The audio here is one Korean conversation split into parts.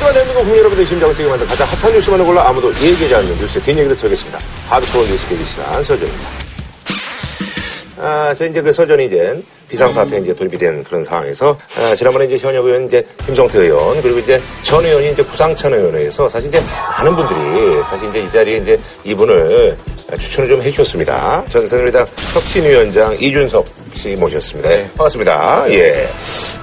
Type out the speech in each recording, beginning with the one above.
하지만 대한민국 국민 여러분의 심장을 뛰게 만든 가장 핫한 뉴스만을 골라 아무도 얘기하지 않는 뉴스의 뒷얘기를 털겠습니다. 하드코어 뉴스 계기 시간 서전입니다. 아, 저 이제 그 서전이 이제 비상사태에 이제 돌입이 된 그런 상황에서, 아, 지난번에 이제 현역 의원 이제 김성태 의원, 그리고 이제 전 의원이 이제 구상찬 의원에서 사실 이제 많은 분들이 사실 이제 이 자리에 이제 이분을 추천을 좀 해주셨습니다. 전 새누리당 혁신위원장 이준석 씨 모셨습니다. 네, 반갑습니다. 예.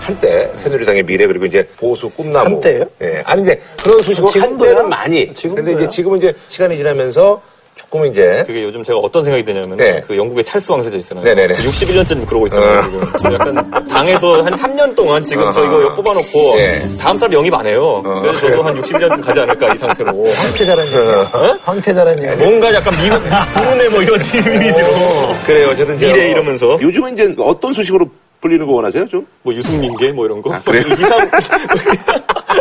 한때 새누리당의 미래 그리고 이제 보수 꿈나무. 한때요? 예. 아니 이제 그런 지금도요? 한때는 많이. 지금도요? 근데 이제 지금은 이제 시간이 지나면서 조금 이제 그게 요즘 제가 어떤 생각이 드냐면 네. 그 영국의 찰스 왕세자 있잖아요. 네네네. 61년쯤 그러고 있잖아요. 어. 지금. 지금 약간 당에서 한 3년 동안 지금 저 이거 뽑아놓고 네. 다음 살 영입 안 해요. 그래서 저도 한 60년쯤 가지 않을까 이 상태로. 황태자라는 얘기. 어? 황태자라는 얘기. 뭔가 약간 미국 부르네 뭐 이런 이미지로 그래요. 어쨌든 이제 미래 이러면서 요즘은 이제 어떤 수식으로 불리는 거 원하세요? 좀? 뭐 유승민계 뭐 이런 거. 아, 그래요? 이상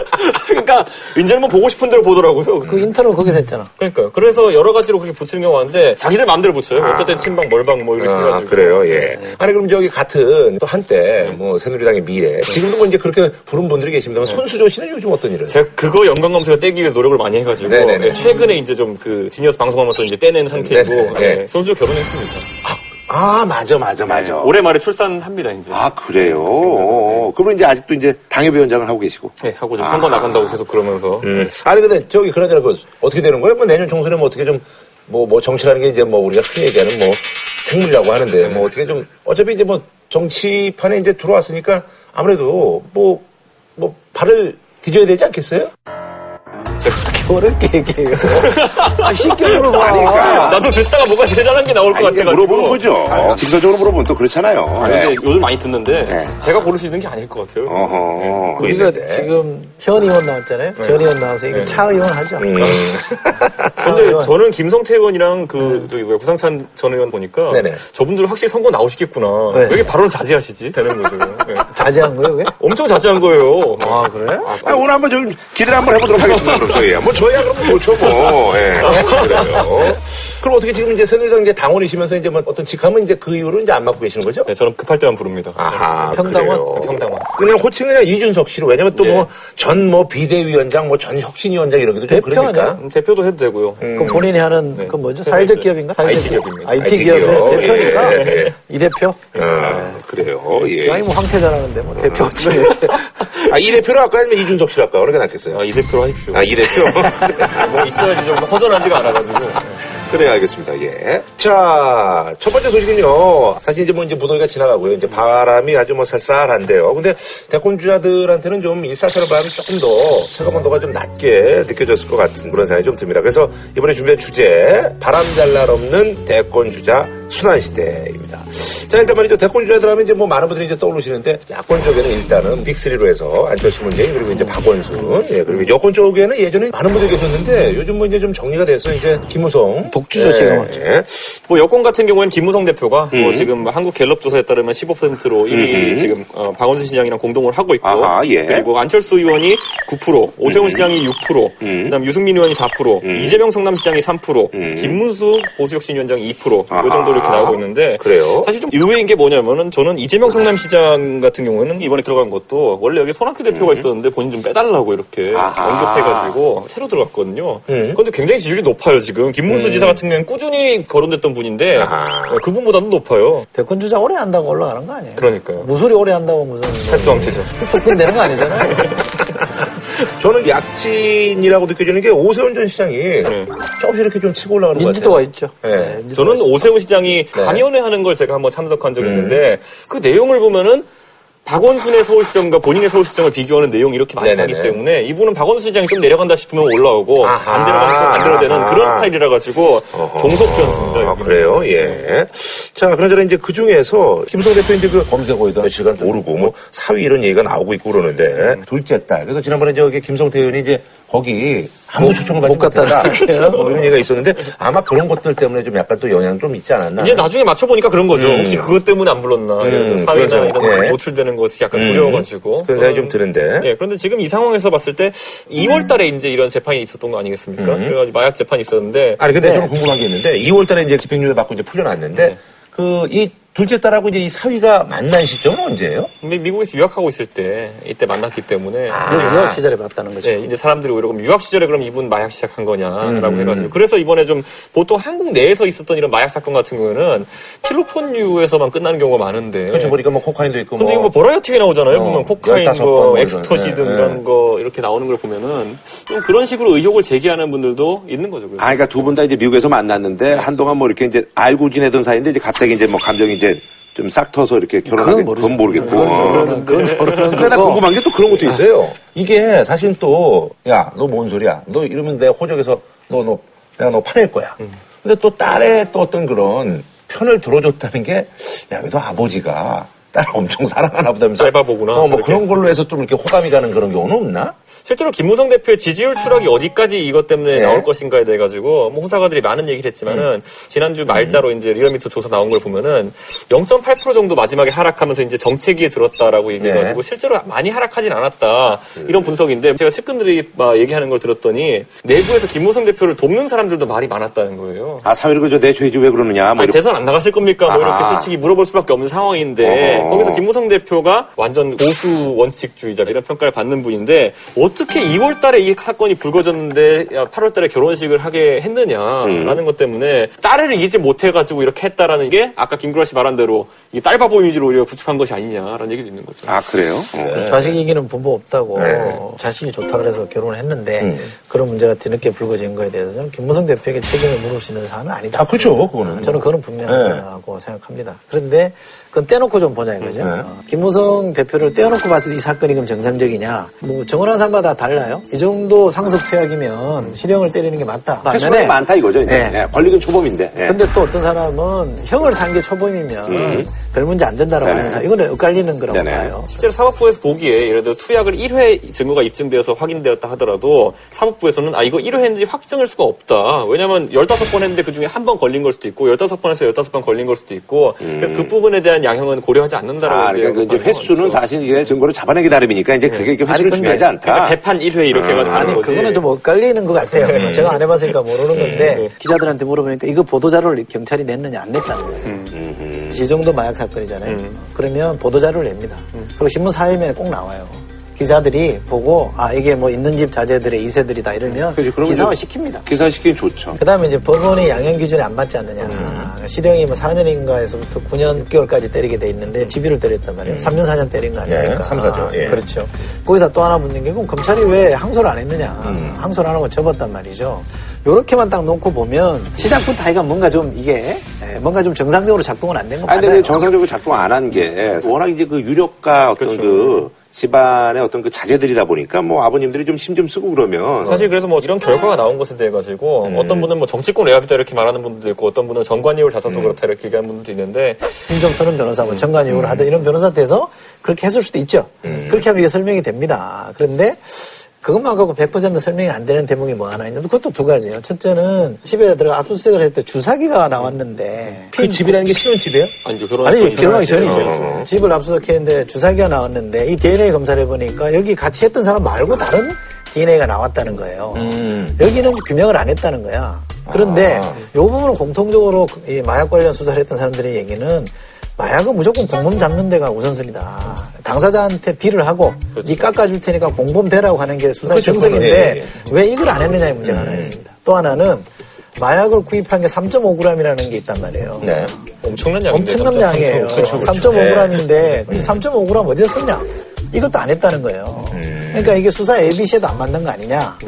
그러니까 이제는 뭐 보고 싶은 대로 보더라고요. 그 인터넷 거기서 했잖아. 그러니까요. 그래서 여러 가지로 그렇게 붙이는 경우가 많은데 자기들 마음대로 붙여요. 아. 어쨌든 친방 멀방 뭐 이렇게 아, 해가지고. 그래요, 예. 아니, 그럼 저기 같은 또 한때 뭐 새누리당의 미래. 지금도 뭐 이제 그렇게 부른 분들이 계십니다만 손수조 씨는 요즘 어떤 일을? 제가 그거 연관 검색을 떼기 위해서 노력을 많이 해가지고 네네네. 네, 최근에 이제 좀 그 지니어스 방송하면서 이제 떼낸 상태이고 네네. 네, 네. 선수 결혼했습니다. 아, 맞아, 맞아, 맞아. 올해 말에 출산합니다 이제. 아, 그래요? 어, 그러면 이제 아직도 이제 당협위원장을 하고 계시고. 네, 하고 좀 선거 나간다고 계속 그러면서 음. 아니, 근데 저기 그러잖아. 그 어떻게 되는 거예요? 뭐 내년 총선에 뭐 어떻게 좀 뭐, 뭐 정치라는 게 이제 뭐 우리가 흔히 얘기하는 뭐 생물이라고 하는데 뭐 어떻게 좀 어차피 이제 뭐 정치판에 이제 들어왔으니까 아무래도 뭐, 뭐 발을 뒤져야 되지 않겠어요? 어렵게 얘기해요. 아, 쉽게 물어봐. 아니까. 나도 듣다가 뭐가 대단한 게 나올 것 아니, 같아가지고 물어보는 거죠. 직설적으로 물어보면 또 그렇잖아요. 네. 근데 요즘 많이 듣는데 네. 제가 고를 수 있는 게 아닐 것 같아요. 어허. 우리가 그랬는데. 지금 현 의원 나왔잖아요. 전 의원 나와서 이거 차 의원 하죠. 음. 차 근데 의원. 저는 김성태 의원이랑 그 저기 뭐야 구상찬 전 의원 보니까 네네. 저분들 확실히 선거 나오시겠구나. 네. 왜 이렇게 발언 자제하시지? 되는 거죠. 네. 자제한 거예요, 그게? 엄청 자제한 거예요. 아, 그래? 아, 오늘 한번 좀 기대를 한번 해보도록 하겠습니다. 그럼 저희야. 뭐 저희야 그럼 좋죠 뭐. 예. 그래요. 그럼 어떻게 지금 이제 새누리당 이제 당원이시면서 이제 뭐 어떤 직함은 이제 그 이후로 이제 안 맡고 계시는 거죠? 네, 저는 급할 때만 부릅니다. 아하. 평당원? 그래요. 평당원. 그냥 호칭은 그냥 이준석 씨로. 왜냐면 또 네. 뭐전 뭐 비대위원장, 뭐 전 혁신위원장 이러기도 좀 대표 그러니까. 아니야? 음, 대표도 해도 되고요. 그 본인이 하는 네. 그 뭐죠? 네, 사회적 네. 기업인가? IT 사회적 기업입니다. IT IT 기업의 기업. 대표니까 예, 예. 이 대표. 아, 그래요. 예. 아니 뭐 황태자라는데 뭐 대표 호칭. 아, 이 대표로 할까요? 아니면 이준석 씨로 할까요? 어느 게 낫겠어요? 아, 이 대표로 하십시오. 아, 이 대표. 뭐 있어야지 좀 허전하지가 않아가지고. 그래 알겠습니다. 예. 자, 첫 번째 소식은요. 사실 이제 뭐 이제 무더위가 지나가고요. 이제 바람이 아주 뭐 쌀쌀한데요. 근데 대권 주자들한테는 좀 이 쌀쌀한 바람이 조금 더 체감 온도가 좀 낮게 느껴졌을 것 같은 그런 생각이 좀 듭니다. 그래서 이번에 준비한 주제 바람 잘 날 없는 대권 주자 순환 시대입니다. 자, 일단 말이죠. 대권주자들 하면 이제 뭐 많은 분들이 이제 떠오르시는데 야권 쪽에는 일단은 빅3로 해서 안철수 문재인 그리고 이제 박원순 예, 그리고 여권 쪽에는 예전에 많은 분들이 계셨는데 요즘 뭐 이제 좀 정리가 돼서 이제 김무성 독주죠, 지금. 예. 뭐 여권 같은 경우에는 김무성 대표가 음. 뭐 지금 한국 갤럽 조사에 따르면 15%로 이미 지금 어, 박원순 시장이랑 공동을 하고 있고 아하, 예. 그리고 안철수 의원이 9%, 오세훈 시장이 6%, 음. 그다음 유승민 의원이 4%, 이재명 성남시장이 3%, 김문수 보수혁신위원장이 2%, 아하. 이 정도 이렇게 나오고 있는데 그래요? 사실 좀 의외인 게 뭐냐면은 저는 이재명 성남시장 같은 경우에는 이번에 들어간 것도 원래 여기 손학규 대표가 있었는데 본인 좀 빼달라고 이렇게 음. 아하. 언급해가지고 새로 들어갔거든요. 음. 그런데 굉장히 지지율이 높아요 지금 김문수 지사 같은 경우는 꾸준히 거론됐던 분인데 아하. 어, 그분보다도 높아요. 대권 주자 오래 한다고 올라가는 거 아니에요? 그러니까요. 무소리 오래 한다고 무슨 탈수왕태죠. 속분 되는 거 아니잖아요. 저는 약진이라고 느껴지는 게 오세훈 전 시장이 조금씩 이렇게 좀 치고 올라가는 것 인지도가 같아요. 있죠. 네. 네, 저는. 오세훈 시장이 강연회 하는 걸 제가 한번 참석한 적이 있는데 그 내용을 보면은 박원순의 서울시정과 본인의 서울시정을 비교하는 내용이 이렇게 많이 네네네. 나기 때문에 이분은 박원순 시장이 좀 내려간다 싶으면 올라오고 아하. 안 내려가면 안 내려되는. 그런 스타일이라 가지고 종속 변수입니다. 아. 그래요? 예. 자, 그러저나 이제 그 중에서 김성 대표 이제 그 검색어에도 며칠간 오르고 뭐 사위 이런 얘기가 나오고 있고 그러는데 둘째 딸. 그래서 지난번에 저기 김성태 의원이 이제 거기 아무 초청을 받지 못 갔다 못했다. 그랬어요. 뭐 이런 얘기가 있었는데 아마 그런 것들 때문에 좀 약간 또 영향 좀 있지 않았나. 이제 나중에 맞춰보니까 그런 거죠. 혹시 그것 때문에 안 불렀나. 들어 사회나 그래서, 이런 예. 거 노출되는 것이 약간 두려워가지고. 그런 생각이 좀 드는데. 예, 그런데 지금 이 상황에서 봤을 때 2월 달에 이제 이런 재판이 있었던 거 아니겠습니까? 그래가지고 마약 재판이 있었는데 아니 근데 저는 궁금한 게 있는데 2월 달에 이제 집행유예 받고 이제 풀려났는데 그 이 둘째 딸하고 이제 이 사위가 만난 시점은 언제예요? 미국에서 유학하고 있을 때 이때 만났기 때문에 아. 그 유학 시절에 봤다는 거죠. 네, 이제 사람들이 오히려 그럼 유학 시절에 그럼 이분 마약 시작한 거냐라고 음. 해가지고 그래서 이번에 좀 보통 한국 내에서 있었던 이런 마약 사건 같은 경우는 필로폰류에서만 끝나는 경우가 많은데 그렇죠. 보니까 뭐 코카인도 있고 근데 이거 뭐뭐 variety가 나오잖아요. 어, 보면 코카인, 15번 뭐뭐 엑스터시 이런, 등 예, 이런 거 이렇게 나오는 걸 보면은 좀 그런 식으로 의혹을 제기하는 분들도 있는 거죠. 그래서. 아, 그러니까 두 분 다 이제 미국에서 만났는데 한동안 뭐 이렇게 이제 알고 지내던 사이인데 이제 갑자기 이제 뭐 감정이 이제 좀 싹 터서 이렇게 결혼하게 그건 모르겠고. 그건, 그건 모르는 근데 나 거고. 궁금한 게 또 그런 것도 있어요. 이게 사실 또, 야, 너 뭔 소리야? 너 이러면 내가 호적에서 너, 너, 내가 너 파낼 거야. 근데 또 딸의 또 어떤 그런 편을 들어줬다는 게, 야, 그래도 아버지가 딸을 엄청 사랑하나 보다면서. 짧아보구나, 어, 뭐. 그런 걸로 해서 좀 이렇게 호감이 가는 그런 경우는 없나? 실제로 김무성 대표의 지지율 추락이 어디까지 이것 때문에 네. 나올 것인가에 대해 가지고 뭐 호사가들이 많은 얘기를 했지만은 지난주 말자로 이제 리얼미터 조사 나온 걸 보면은 0.8% 정도 마지막에 하락하면서 이제 정체기에 들었다라고 얘기해가지고 네. 실제로 많이 하락하진 않았다 이런 분석인데 제가 측근들이 막 얘기하는 걸 들었더니 내부에서 김무성 대표를 돕는 사람들도 말이 많았다는 거예요. 아, 사회를 그저 내 죄지 왜 그러느냐. 뭐 아니, 이렇게. 재선 안 나가실 겁니까? 뭐 이렇게. 솔직히 물어볼 수밖에 없는 상황인데. 거기서 김무성 대표가 완전 보수 원칙주의자 이런 평가를 받는 분인데 어떻게 2월 달에 이 사건이 불거졌는데 8월 달에 결혼식을 하게 했느냐라는 것 때문에 딸을 이기지 못해가지고 이렇게 했다라는 게 아까 김구라 씨 말한 대로 이 딸바보 이미지를 오히려 구축한 것이 아니냐라는 얘기도 있는 거죠. 아, 그래요? 어. 자식 이기는 부부 없다고 자식이 좋다 그래서 결혼을 했는데 그런 문제가 뒤늦게 불거진 거에 대해서는 김무성 대표에게 책임을 물을 수 있는 사안은 아니다. 아, 그렇죠. 그거는. 저는 그거는 분명하다고 생각합니다. 그런데 그건 떼놓고 좀 보자 이거죠. 네. 어, 김무성 대표를 떼어놓고 봤을 때 이 사건이 그럼 정상적이냐? 뭐 정언한 사람마다 달라요. 이 정도 상습 퇴학이면 실형을 때리는 게 맞다. 횟수가 많다 이거죠. 네. 예, 걸리긴 초범인데. 예. 근데 또 어떤 사람은 형을 산 게 초범이면 별 문제 안 된다라고 네네. 하는 사람, 이거는 엇갈리는 거라고 네네. 봐요. 실제로 사법부에서 보기에 예를 들어 투약을 1회 증거가 입증되어서 확인되었다 하더라도 사법부에서는 아 이거 1회 했는지 확정할 수가 없다. 왜냐하면 15번 했는데 그 중에 한 번 걸린 걸 수도 있고 15번에서 15번 걸린 걸 수도 있고 그래서 그 부분에 대한 양형은 고려하지 않는다라고 아, 그러니까 그 이제 횟수는 거죠. 사실 이게 증거를 잡아내기 나름이니까 이제 그게 이게 아니, 횟수는 중요하지 않다. 그러니까 재판 1회 이렇게 해가지고 하는 아니 거지. 그거는 좀 엇갈리는 것 같아요. 제가 안 해봤으니까 모르는 건데 기자들한테 물어보니까 이거 보도자료를 경찰이 냈느냐 안 냈다는 거예요. 이 정도 마약 사건이잖아요. 그러면 보도자료를 냅니다. 그리고 신문 사회면에 꼭 나와요. 기자들이 보고 아 이게 뭐 있는 집 자제들의 이세들이다 이러면 기사화 시킵니다. 기사시키긴 좋죠. 그다음에 이제 법원의 양형 기준에 안 맞지 않느냐. 그러니까 실형이 뭐 4년인가에서부터 9년 6개월까지 때리게 돼 있는데 집유를 때렸단 말이에요. 3년 4년 때린 거 아닙니까? 네, 삼, 사죠. 예. 그렇죠. 거기서 또 하나 묻는 게 그럼 검찰이 왜 항소를 안 했느냐. 항소를 안 하고 접었단 말이죠. 요렇게만 딱 놓고 보면 시작부터 하여간 뭔가 좀 이게 예, 뭔가 좀 정상적으로 작동은 안 된것 아니, 근데 같아요. 정상적으로 작동 안 한 게 워낙 이제 그 유력가 어떤 그렇죠. 그 집안의 어떤 그 자제들이다 보니까 뭐 아버님들이 좀힘좀 쓰고 그러면 사실 그래서 뭐 이런 결과가 나온 것에 대해 가지고 어떤 분은 뭐 정치권 외압이다 이렇게 말하는 분도 있고 어떤 분은 정관이익을 잘 써서 그렇다 이렇게 얘기하는 분도 있는데 김정선은 변호사, 뭐 정관이용을 하든 이런 변호사한테서 그렇게 했을 수도 있죠. 그렇게 하면 이게 설명이 됩니다. 그런데 그것만 갖고 100% 설명이 안 되는 대목이 뭐 하나 있는데 그것도 두 가지예요. 첫째는 집에 들어가 압수수색을 했을 때 주사기가 나왔는데 그 집이라는 게 신혼 집이에요? 아니죠 결혼 아니 결혼하기 전이죠. 집을 압수수색했는데 주사기가 나왔는데 이 DNA 검사를 해보니까 여기 같이 했던 사람 말고 다른 DNA가 나왔다는 거예요. 여기는 규명을 안 했다는 거야. 그런데 이 부분은 공통적으로 이 마약 관련 수사를 했던 사람들의 얘기는 마약은 무조건 공범 잡는 데가 우선순위다. 당사자한테 딜을 하고 니 깎아줄 테니까 공범 되라고 하는 게 수사의 그렇죠. 정석인데 예, 예. 왜 이걸 안 했느냐의 문제가 하나 있습니다. 또 하나는 마약을 구입한 게 3.5g이라는 게 있단 말이에요. 네. 엄청난 양인데 엄청난 양이에요. 그렇죠. 3.5g인데 이 3.5g 어디서 썼냐? 이것도 안 했다는 거예요. 그러니까 이게 수사 ABC에도 안 맞는 거 아니냐?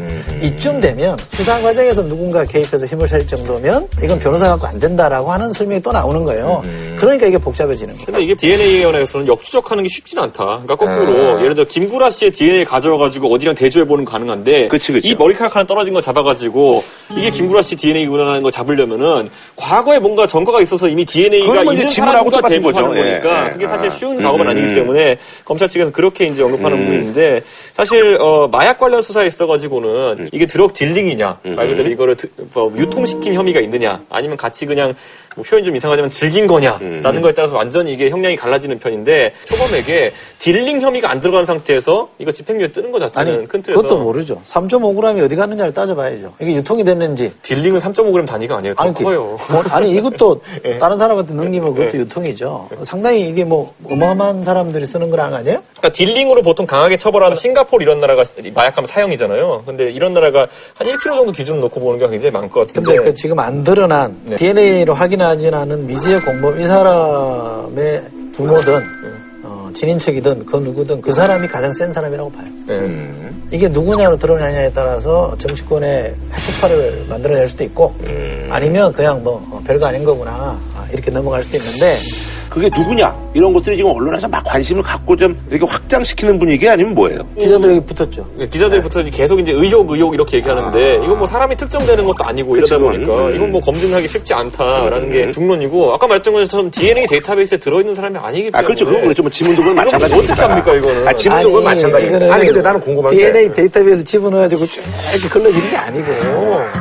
이쯤 되면 수사 과정에서 누군가 개입해서 힘을 쓸 정도면 이건 변호사 갖고 안 된다라고 하는 설명이 또 나오는 거예요. 그러니까 이게 복잡해지는 거예요. 근데 이게 DNA원에서는 역추적하는 게 쉽진 않다. 그러니까 거꾸로 아. 예를 들어 김구라 씨의 DNA 가져와가지고 어디랑 대조해보는 거 가능한데 그치, 그치. 이 머리카락 하나 떨어진 거 잡아가지고 이게 김구라 씨 DNA구나라는 거 잡으려면은 과거에 뭔가 전과가 있어서 이미 DNA가 뭐 있는 사람과. 대조하는 거니까 예, 예. 그게 사실 아. 쉬운 작업은 음, 아니기 음. 때문에 검찰 측에서 그렇게 이제 언급하는 부분인데 사실 어, 마약 관련 수사에 있어가지고는 이게 drug dealing이냐 말 그대로 이거를 드- 뭐 유통시킨 혐의가 있느냐 아니면 같이 그냥 뭐 표현 좀 이상하지만 즐긴 거냐라는 음. 거에 따라서 완전히 이게 형량이 갈라지는 편인데 초범에게 dealing 혐의가 안 들어간 상태에서 이거 집행유예 뜨는 거 자체는 아니, 큰 틀에서 그것도 모르죠. 3.5g이 어디 갔느냐를 따져봐야죠. 이게 유통이 됐는지. dealing은 3.5g 단위가 아니에요. 더 아니, 커요. 뭐, 아니 이것도 네. 다른 사람한테 넘기면 그것도 네. 유통이죠. 상당히 이게 뭐 어마어마한 사람들이 쓰는 거라는 거 아니에요? 그러니까 딜링으로 보통 강하게 처벌하는 싱가포르 이런 나라가 마약하면 사형이잖아요. 근데 이런 나라가 한 1kg 정도 기준을 놓고 보는 게 굉장히 많을 것 같은데. 근데 그 지금 안 드러난 네. DNA로 확인 하지 않은 미지의 공범 이 사람의 부모든 어, 친인척이든 그 누구든 그 사람이 가장 센 사람이라고 봐요. 음. 이게 누구냐로 드러나냐에 따라서 정치권의 핵폭발을 만들어낼 수도 있고 음. 아니면 그냥 뭐 어, 별거 아닌 거구나 이렇게 넘어갈 수도 있는데 그게 누구냐 이런 것들이 지금 언론에서 막 관심을 갖고 좀 이렇게 확장시키는 분위기 아니면 뭐예요? 기자들이 붙었죠. 네, 기자들이 네. 붙어서 계속 이제 의혹 의혹 이렇게 얘기하는데 아. 이건 뭐 사람이 특정되는 것도 아니고 이러다 보니까 음. 이건 뭐 검증하기 쉽지 않다라는 음. 게 중론이고 아까 말했던 것처럼 DNA 데이터베이스에 들어있는 사람이 아니기 때문에 아 그렇죠 그건 그렇죠 뭐 지문등본 마찬가지니까 어떻게 합니까 이거는 아 지문등본 마찬가지 아니 근데 나는 궁금한 DNA 게 DNA 데이터베이스 집어넣어가지고 쭉 이렇게 걸러지는 게 아니고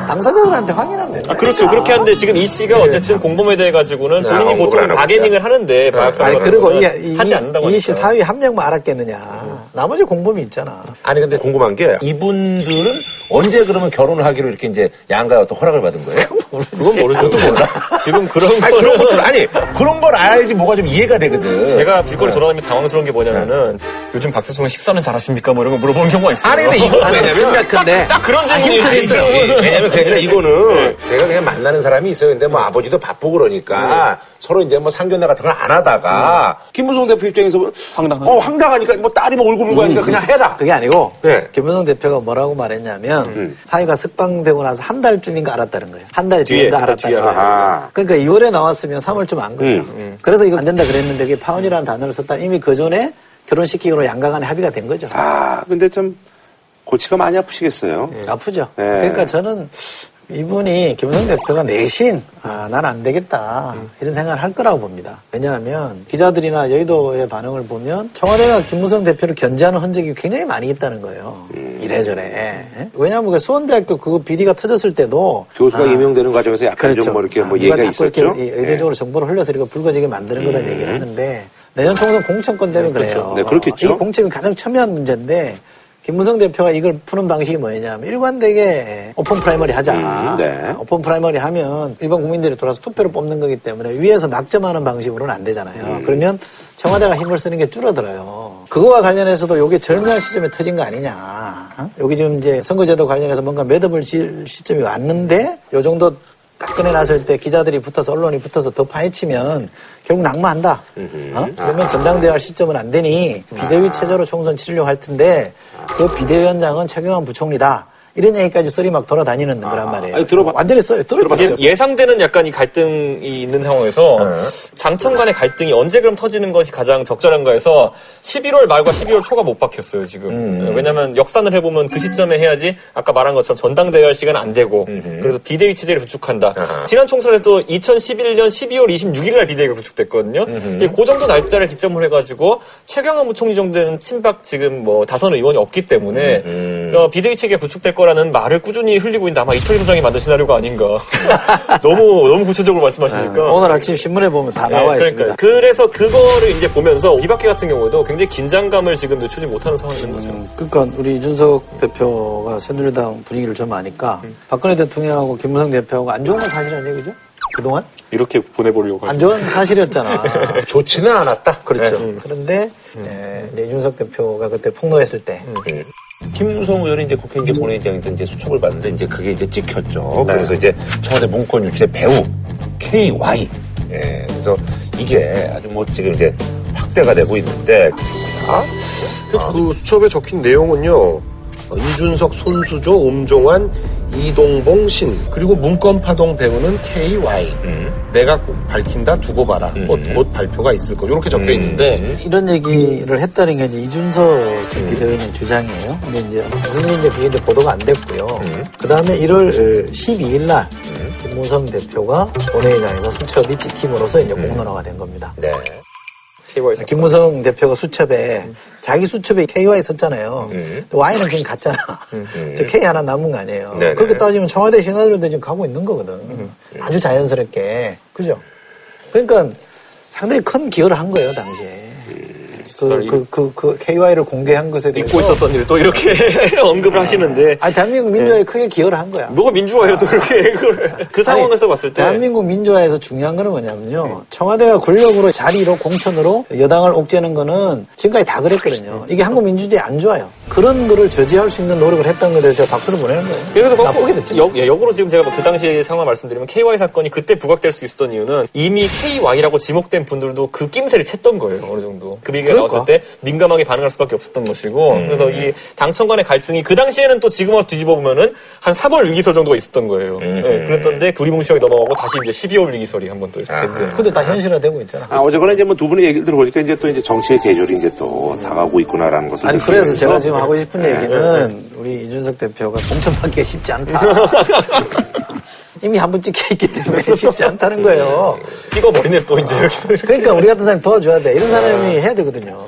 당사자들한테 확인하면 됩니다. 아 그렇죠 그렇게 하는데 지금 이 씨가 어쨌든 공범에 대해 가지고는 네. 본인이 아, 보통 바게닝을 하는 데 마약 아니 그리고 이, 이, 하지 않는다고 이씨 사위 한 명만 알았겠느냐. 음. 나머지 공범이 있잖아. 아니 근데 궁금한 게 이분들은 언제 그러면 결혼을 하기로 이렇게 이제 양가의 어떤 허락을 받은 거예요? 그건 모르죠. 그것도 몰라. 지금 그런 아니, 거 그런 것들 아니 그런 걸 알아야지 뭐가 좀 이해가 되거든. 제가 길거리 네. 돌아다니면 당황스러운 게 뭐냐면은 네. 요즘 박수성은 식사는 잘하십니까? 뭐 이런 거 물어보는 경우가 있어요. 아니 근데 이거 왜냐면 딱, 딱 그런 질문이 있어요. 왜냐면 그냥 이거는 네. 제가 그냥 만나는 사람이 있어요. 근데 뭐 아버지도 바쁘고 그러니까 네. 서로 이제 뭐 상견례 같은 걸안 하다가 음. 김무성 대표 입장에서 황당한. 어 황당하니까 뭐 딸이 뭐 얼굴 물고 하니까 그냥 해라. 그게 아니고 네. 김무성 대표가 뭐라고 말했냐면 음. 사회가 석방되고 나서 한 달쯤인가 알았다는 거예요. 한 달 뒤인가 알았다는 거예요. 그러니까 2월에 나왔으면 3월쯤 안 거예요. 음. 음. 그래서 이거 안 된다 그랬는데 그게 파혼이라는 단어를 썼다 이미 그 전에 결혼시키기로 양가 간에 합의가 된 거죠. 아 근데 좀 골치가 많이 아프시겠어요. 네. 아프죠. 네. 그러니까 저는 이분이 김성 대표가 내신 아, 난 안 되겠다 이런 생각을 할 거라고 봅니다. 왜냐하면 기자들이나 여의도의 반응을 보면 청와대가 김무성 대표를 견제하는 흔적이 굉장히 많이 있다는 거예요. 음. 이래저래. 왜냐하면 그 수원대학교 그 비리가 터졌을 때도 교수가 아, 임명되는 과정에서 약간 그렇죠. 좀뭐 이렇게 뭐 아, 얘기가 있었죠. 이렇게 의도적으로 네. 정보를 흘려서 이거 불거지게 만드는 거다 음. 얘기를 하는데 내년 총선 공천권 되면 네, 그래요. 네, 그렇겠죠. 이 공천이 가장 첨예한 문제인데 김무성 대표가 이걸 푸는 방식이 뭐냐면 일관되게 오픈 프라이머리 하자. 음, 네. 오픈 프라이머리 하면 일반 국민들이 돌아서 투표를 뽑는 거기 때문에 위에서 낙점하는 방식으로는 안 되잖아요. 음. 그러면 청와대가 힘을 쓰는 게 줄어들어요. 그거와 관련해서도 이게 절묘한 시점에 터진 거 아니냐. 어? 여기 지금 이제 선거제도 관련해서 뭔가 매듭을 질 시점이 왔는데 요 정도 딱 꺼내 놨을 때 기자들이 붙어서 언론이 붙어서 더 파헤치면 결국 낙마한다. 어? 그러면 전당대회 할 시점은 안 되니 비대위 체제로 총선 치르려고 할 텐데 그 비대위원장은 최경환 부총리다. 이런 얘기까지 썰이 막 돌아다니는 아, 거란 말이에요. 아니, 들어봐. 완전히 썰, 들어봤어요. 예, 상되는 약간 이 갈등이 있는 상황에서 네. 장청 간의 갈등이 언제 그럼 터지는 것이 가장 적절한가 해서 11월 말과 12월 초가 못 박혔어요, 지금. 음. 왜냐면 역산을 해보면 그 시점에 해야지 아까 말한 것처럼 전당대회 할 시간은 안 되고 음. 그래서 비대위 체제를 구축한다. 아하. 지난 총선에 또 2011년 12월 26일 날 비대위가 구축됐거든요. 음. 그 정도 날짜를 기점으로 해가지고 최경환 부총리 정도 되는 친박 지금 뭐 다선 의원이 없기 때문에 어, 비대위 체계 구축될 거 거라는 말을 꾸준히 흘리고 있는데 아마 이철희 소장이 만든 시나리오가 아닌가. 너무 너무 구체적으로 말씀하시니까. 아, 오늘 아침 신문에 보면 다 나와 네, 있습니다. 그래서 그거를 이제 보면서 이박희 같은 경우에도 굉장히 긴장감을 지금 늦추지 못하는 상황이 된 거죠. 음, 그러니까 우리 이준석 대표가 새누리당 분위기를 좀 아니까 음. 박근혜 대통령하고 김무성 대표하고 안 좋은 건 사실은 얘기죠? 그동안? 이렇게 보내보려고 안 좋은 사실이었잖아. 좋지는 않았다. 그렇죠. 네. 그런데 음. 네, 이준석 대표가 그때 폭로했을 때 음. 김무성 의원이 이제 국회 이제 본회의장에서 이제 수첩을 봤는데 이제 그게 이제 찍혔죠. 네. 그래서 이제 청와대 문건 유체 배우 KY. 예, 그래서 이게 아주 뭐 지금 이제 확대가 되고 있는데 아? 그 수첩에 적힌 내용은요. 이준석, 손수조, 음종환, 이동봉 신 그리고 문건파동 배우는 KY 음. 내가 꼭 밝힌다 두고 봐라 음. 곧, 곧 발표가 있을 거 이렇게 적혀 있는데 음. 이런 얘기를 했다는 게 이제 이준석 비대위원장 주장이에요. 근데 이제 무슨 일인지 그게 이제 보도가 안 됐고요. 음. 그 다음에 1월 12일 날 김무성 대표가 본회의장에서 수첩이 찍힘으로써 이제 공론화가 된 겁니다. 네. KY 김무성 대표가 수첩에 음. 자기 수첩에 KY 썼잖아요. 음. Y는 지금 갔잖아. 음. 저 K 하나 남은 거 아니에요. 네네. 그렇게 따지면 청와대 신화들도 지금 가고 있는 거거든. 음. 아주 자연스럽게. 그죠? 그러니까 상당히 큰 기여를 한 거예요, 당시에. 그, 그, 그, 그, KY를 공개한 것에 대해서. 잊고 있었던 일을 또 이렇게 언급을 하시는데. 아니, 대한민국 민주화에 네. 크게 기여를 한 거야. 뭐가 민주화예요, 또 그렇게. 그걸. 그 상황에서 아니, 봤을 때. 대한민국 민주화에서 중요한 거는 뭐냐면요. 네. 청와대가 권력으로 자리로 공천으로 여당을 옥죄는 거는 지금까지 다 그랬거든요. 이게 한국 민주주의 안 좋아요. 그런 거를 저지할 수 있는 노력을 했던 거에 대해서 제가 박수를 보내는 거예요. 그래서 나쁘게 됐죠. 역, 예, 역으로 지금 제가 그 당시 상황 말씀드리면 KY 사건이 그때 부각될 수 있었던 이유는 이미 KY라고 지목된 분들도 그 낌새를 챘던 거예요. 어느 정도. 그 비교가 그러니까. 나왔을 때 민감 민감하게 반응할 수밖에 없었던 것이고 음. 그래서 이 당청 간의 갈등이 그 당시에는 또 지금 와서 뒤집어 보면은 한 3월 위기설 정도가 있었던 거예요. 음. 네, 그랬던데 두리뭉실하게 넘어가고 다시 이제 12월 위기설이 한번 또 이렇게 됐죠. 근데 다 현실화되고 있잖아. 아, 어제거나 이제 뭐 두 분의 얘기를 들어보니까 이제 또 이제 정치의 계절이 이제 또 음. 다가오고 있구나라는 것을 아니 그래서 제가 지금 하고 싶은 네. 얘기는 네. 우리 이준석 대표가 공천받기가 쉽지 않다. 이미 한 번 찍혀 있기 때문에 쉽지 않다는 거예요. 찍어버리네 또 이제 여기 그러니까 우리 같은 사람이 도와줘야 돼. 이런 사람이 아. 해야 되거든요.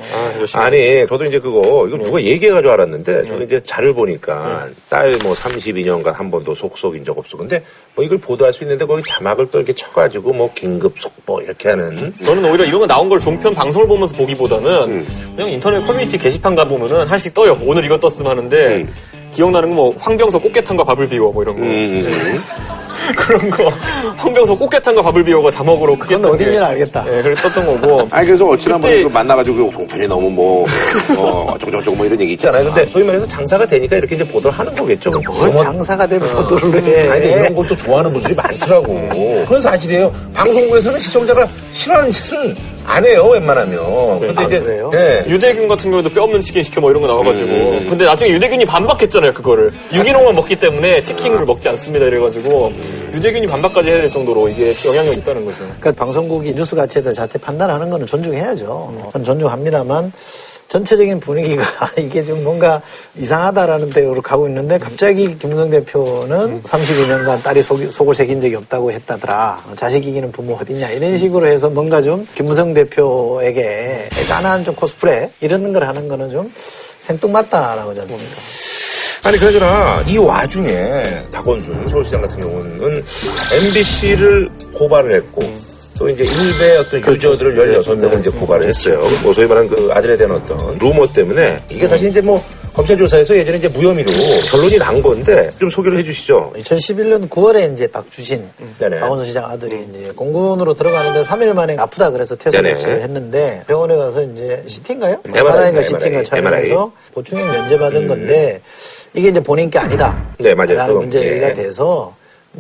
아, 니 저도 이제 그거 이거 누가 얘기해가지고 알았는데 저는 이제 자를 보니까 딸 뭐 32년간 한 번도 속속인 적 없어. 근데 뭐 이걸 보도할 수 있는데 거기 자막을 또 이렇게 쳐가지고 뭐 긴급 속보 이렇게 하는. 저는 오히려 이런 거 나온 걸 종편 방송을 보면서 보기보다는 음. 그냥 인터넷 커뮤니티 게시판 가 보면은 하나씩 떠요. 오늘 이거 떴으면 하는데 음. 기억나는 거뭐 황병서 꽃게탕과 밥을 비워 뭐 이런 거. 음. 네. 그런 거 황병서 꽃게탕과 밥을 비워가 자막으로 그게 어딘지는 알겠다. 네, 그래 떴던 거고. 아니 그래서 어찌나 그때... 뭐 만나가지고 종편이 너무 뭐 어, 어쩌고저쩌고 뭐 이런 얘기 있잖아요. 근데 소위 말해서 장사가 되니까 이렇게 이제 보도를 하는 거겠죠. 뭘 장사가 되면 어. 보도를 해. 아니 근데 이런 걸또 좋아하는 분들이 많더라고. 그건 사실이에요. 방송국에서는 시청자가 싫어하는 짓은 안 해요, 웬만하면. 근데 아, 이제 그래요? 네. 유대균 같은 경우도 뼈 없는 치킨 시켜 뭐 이런 거 나와가지고. 음. 근데 나중에 유대균이 반박했잖아요, 그거를. 유기농만 먹기 때문에 치킨을 먹지 않습니다, 이래가지고. 유대균이 반박까지 해야 될 정도로 이게 영향력이 있다는 거죠. 그러니까 방송국이 뉴스 가치에 대해 자체 판단하는 거는 존중해야죠. 전 존중합니다만 전체적인 분위기가 이게 좀 뭔가 이상하다라는 대우로 가고 있는데 갑자기 김무성 대표는 32년간 딸이 속, 속을 새긴 적이 없다고 했다더라. 자식 이기는 부모 어딨냐. 이런 식으로 해서 뭔가 좀 김무성 대표에게 애잔한 좀 코스프레 이런 걸 하는 거는 좀 생뚱맞다라고 하지 않습니까? 아니 그러잖아 이 와중에 박원순 서울시장 같은 경우는 MBC를 고발을 했고 또 이제 일베 어떤 그렇죠. 유저들을 16명을 네. 이제 고발을 했어요. 뭐 소위 말하는 그 아들에 대한 어떤 루머 때문에 이게 사실 이제 뭐 검찰 조사에서 예전에 이제 무혐의로 결론이 난 건데 좀 소개를 해 주시죠. 2011년 9월에 이제 박주신 네네. 박원순 시장 아들이 이제 공군으로 들어가는데 3일 만에 아프다 그래서 퇴소 조치를 했는데 병원에 가서 이제 CT인가요? MRI인가 CT인가 촬영해서 보충형 면제받은 음. 건데 이게 이제 본인 게 아니다. 네, 맞아요. 라는 문제가 네. 돼서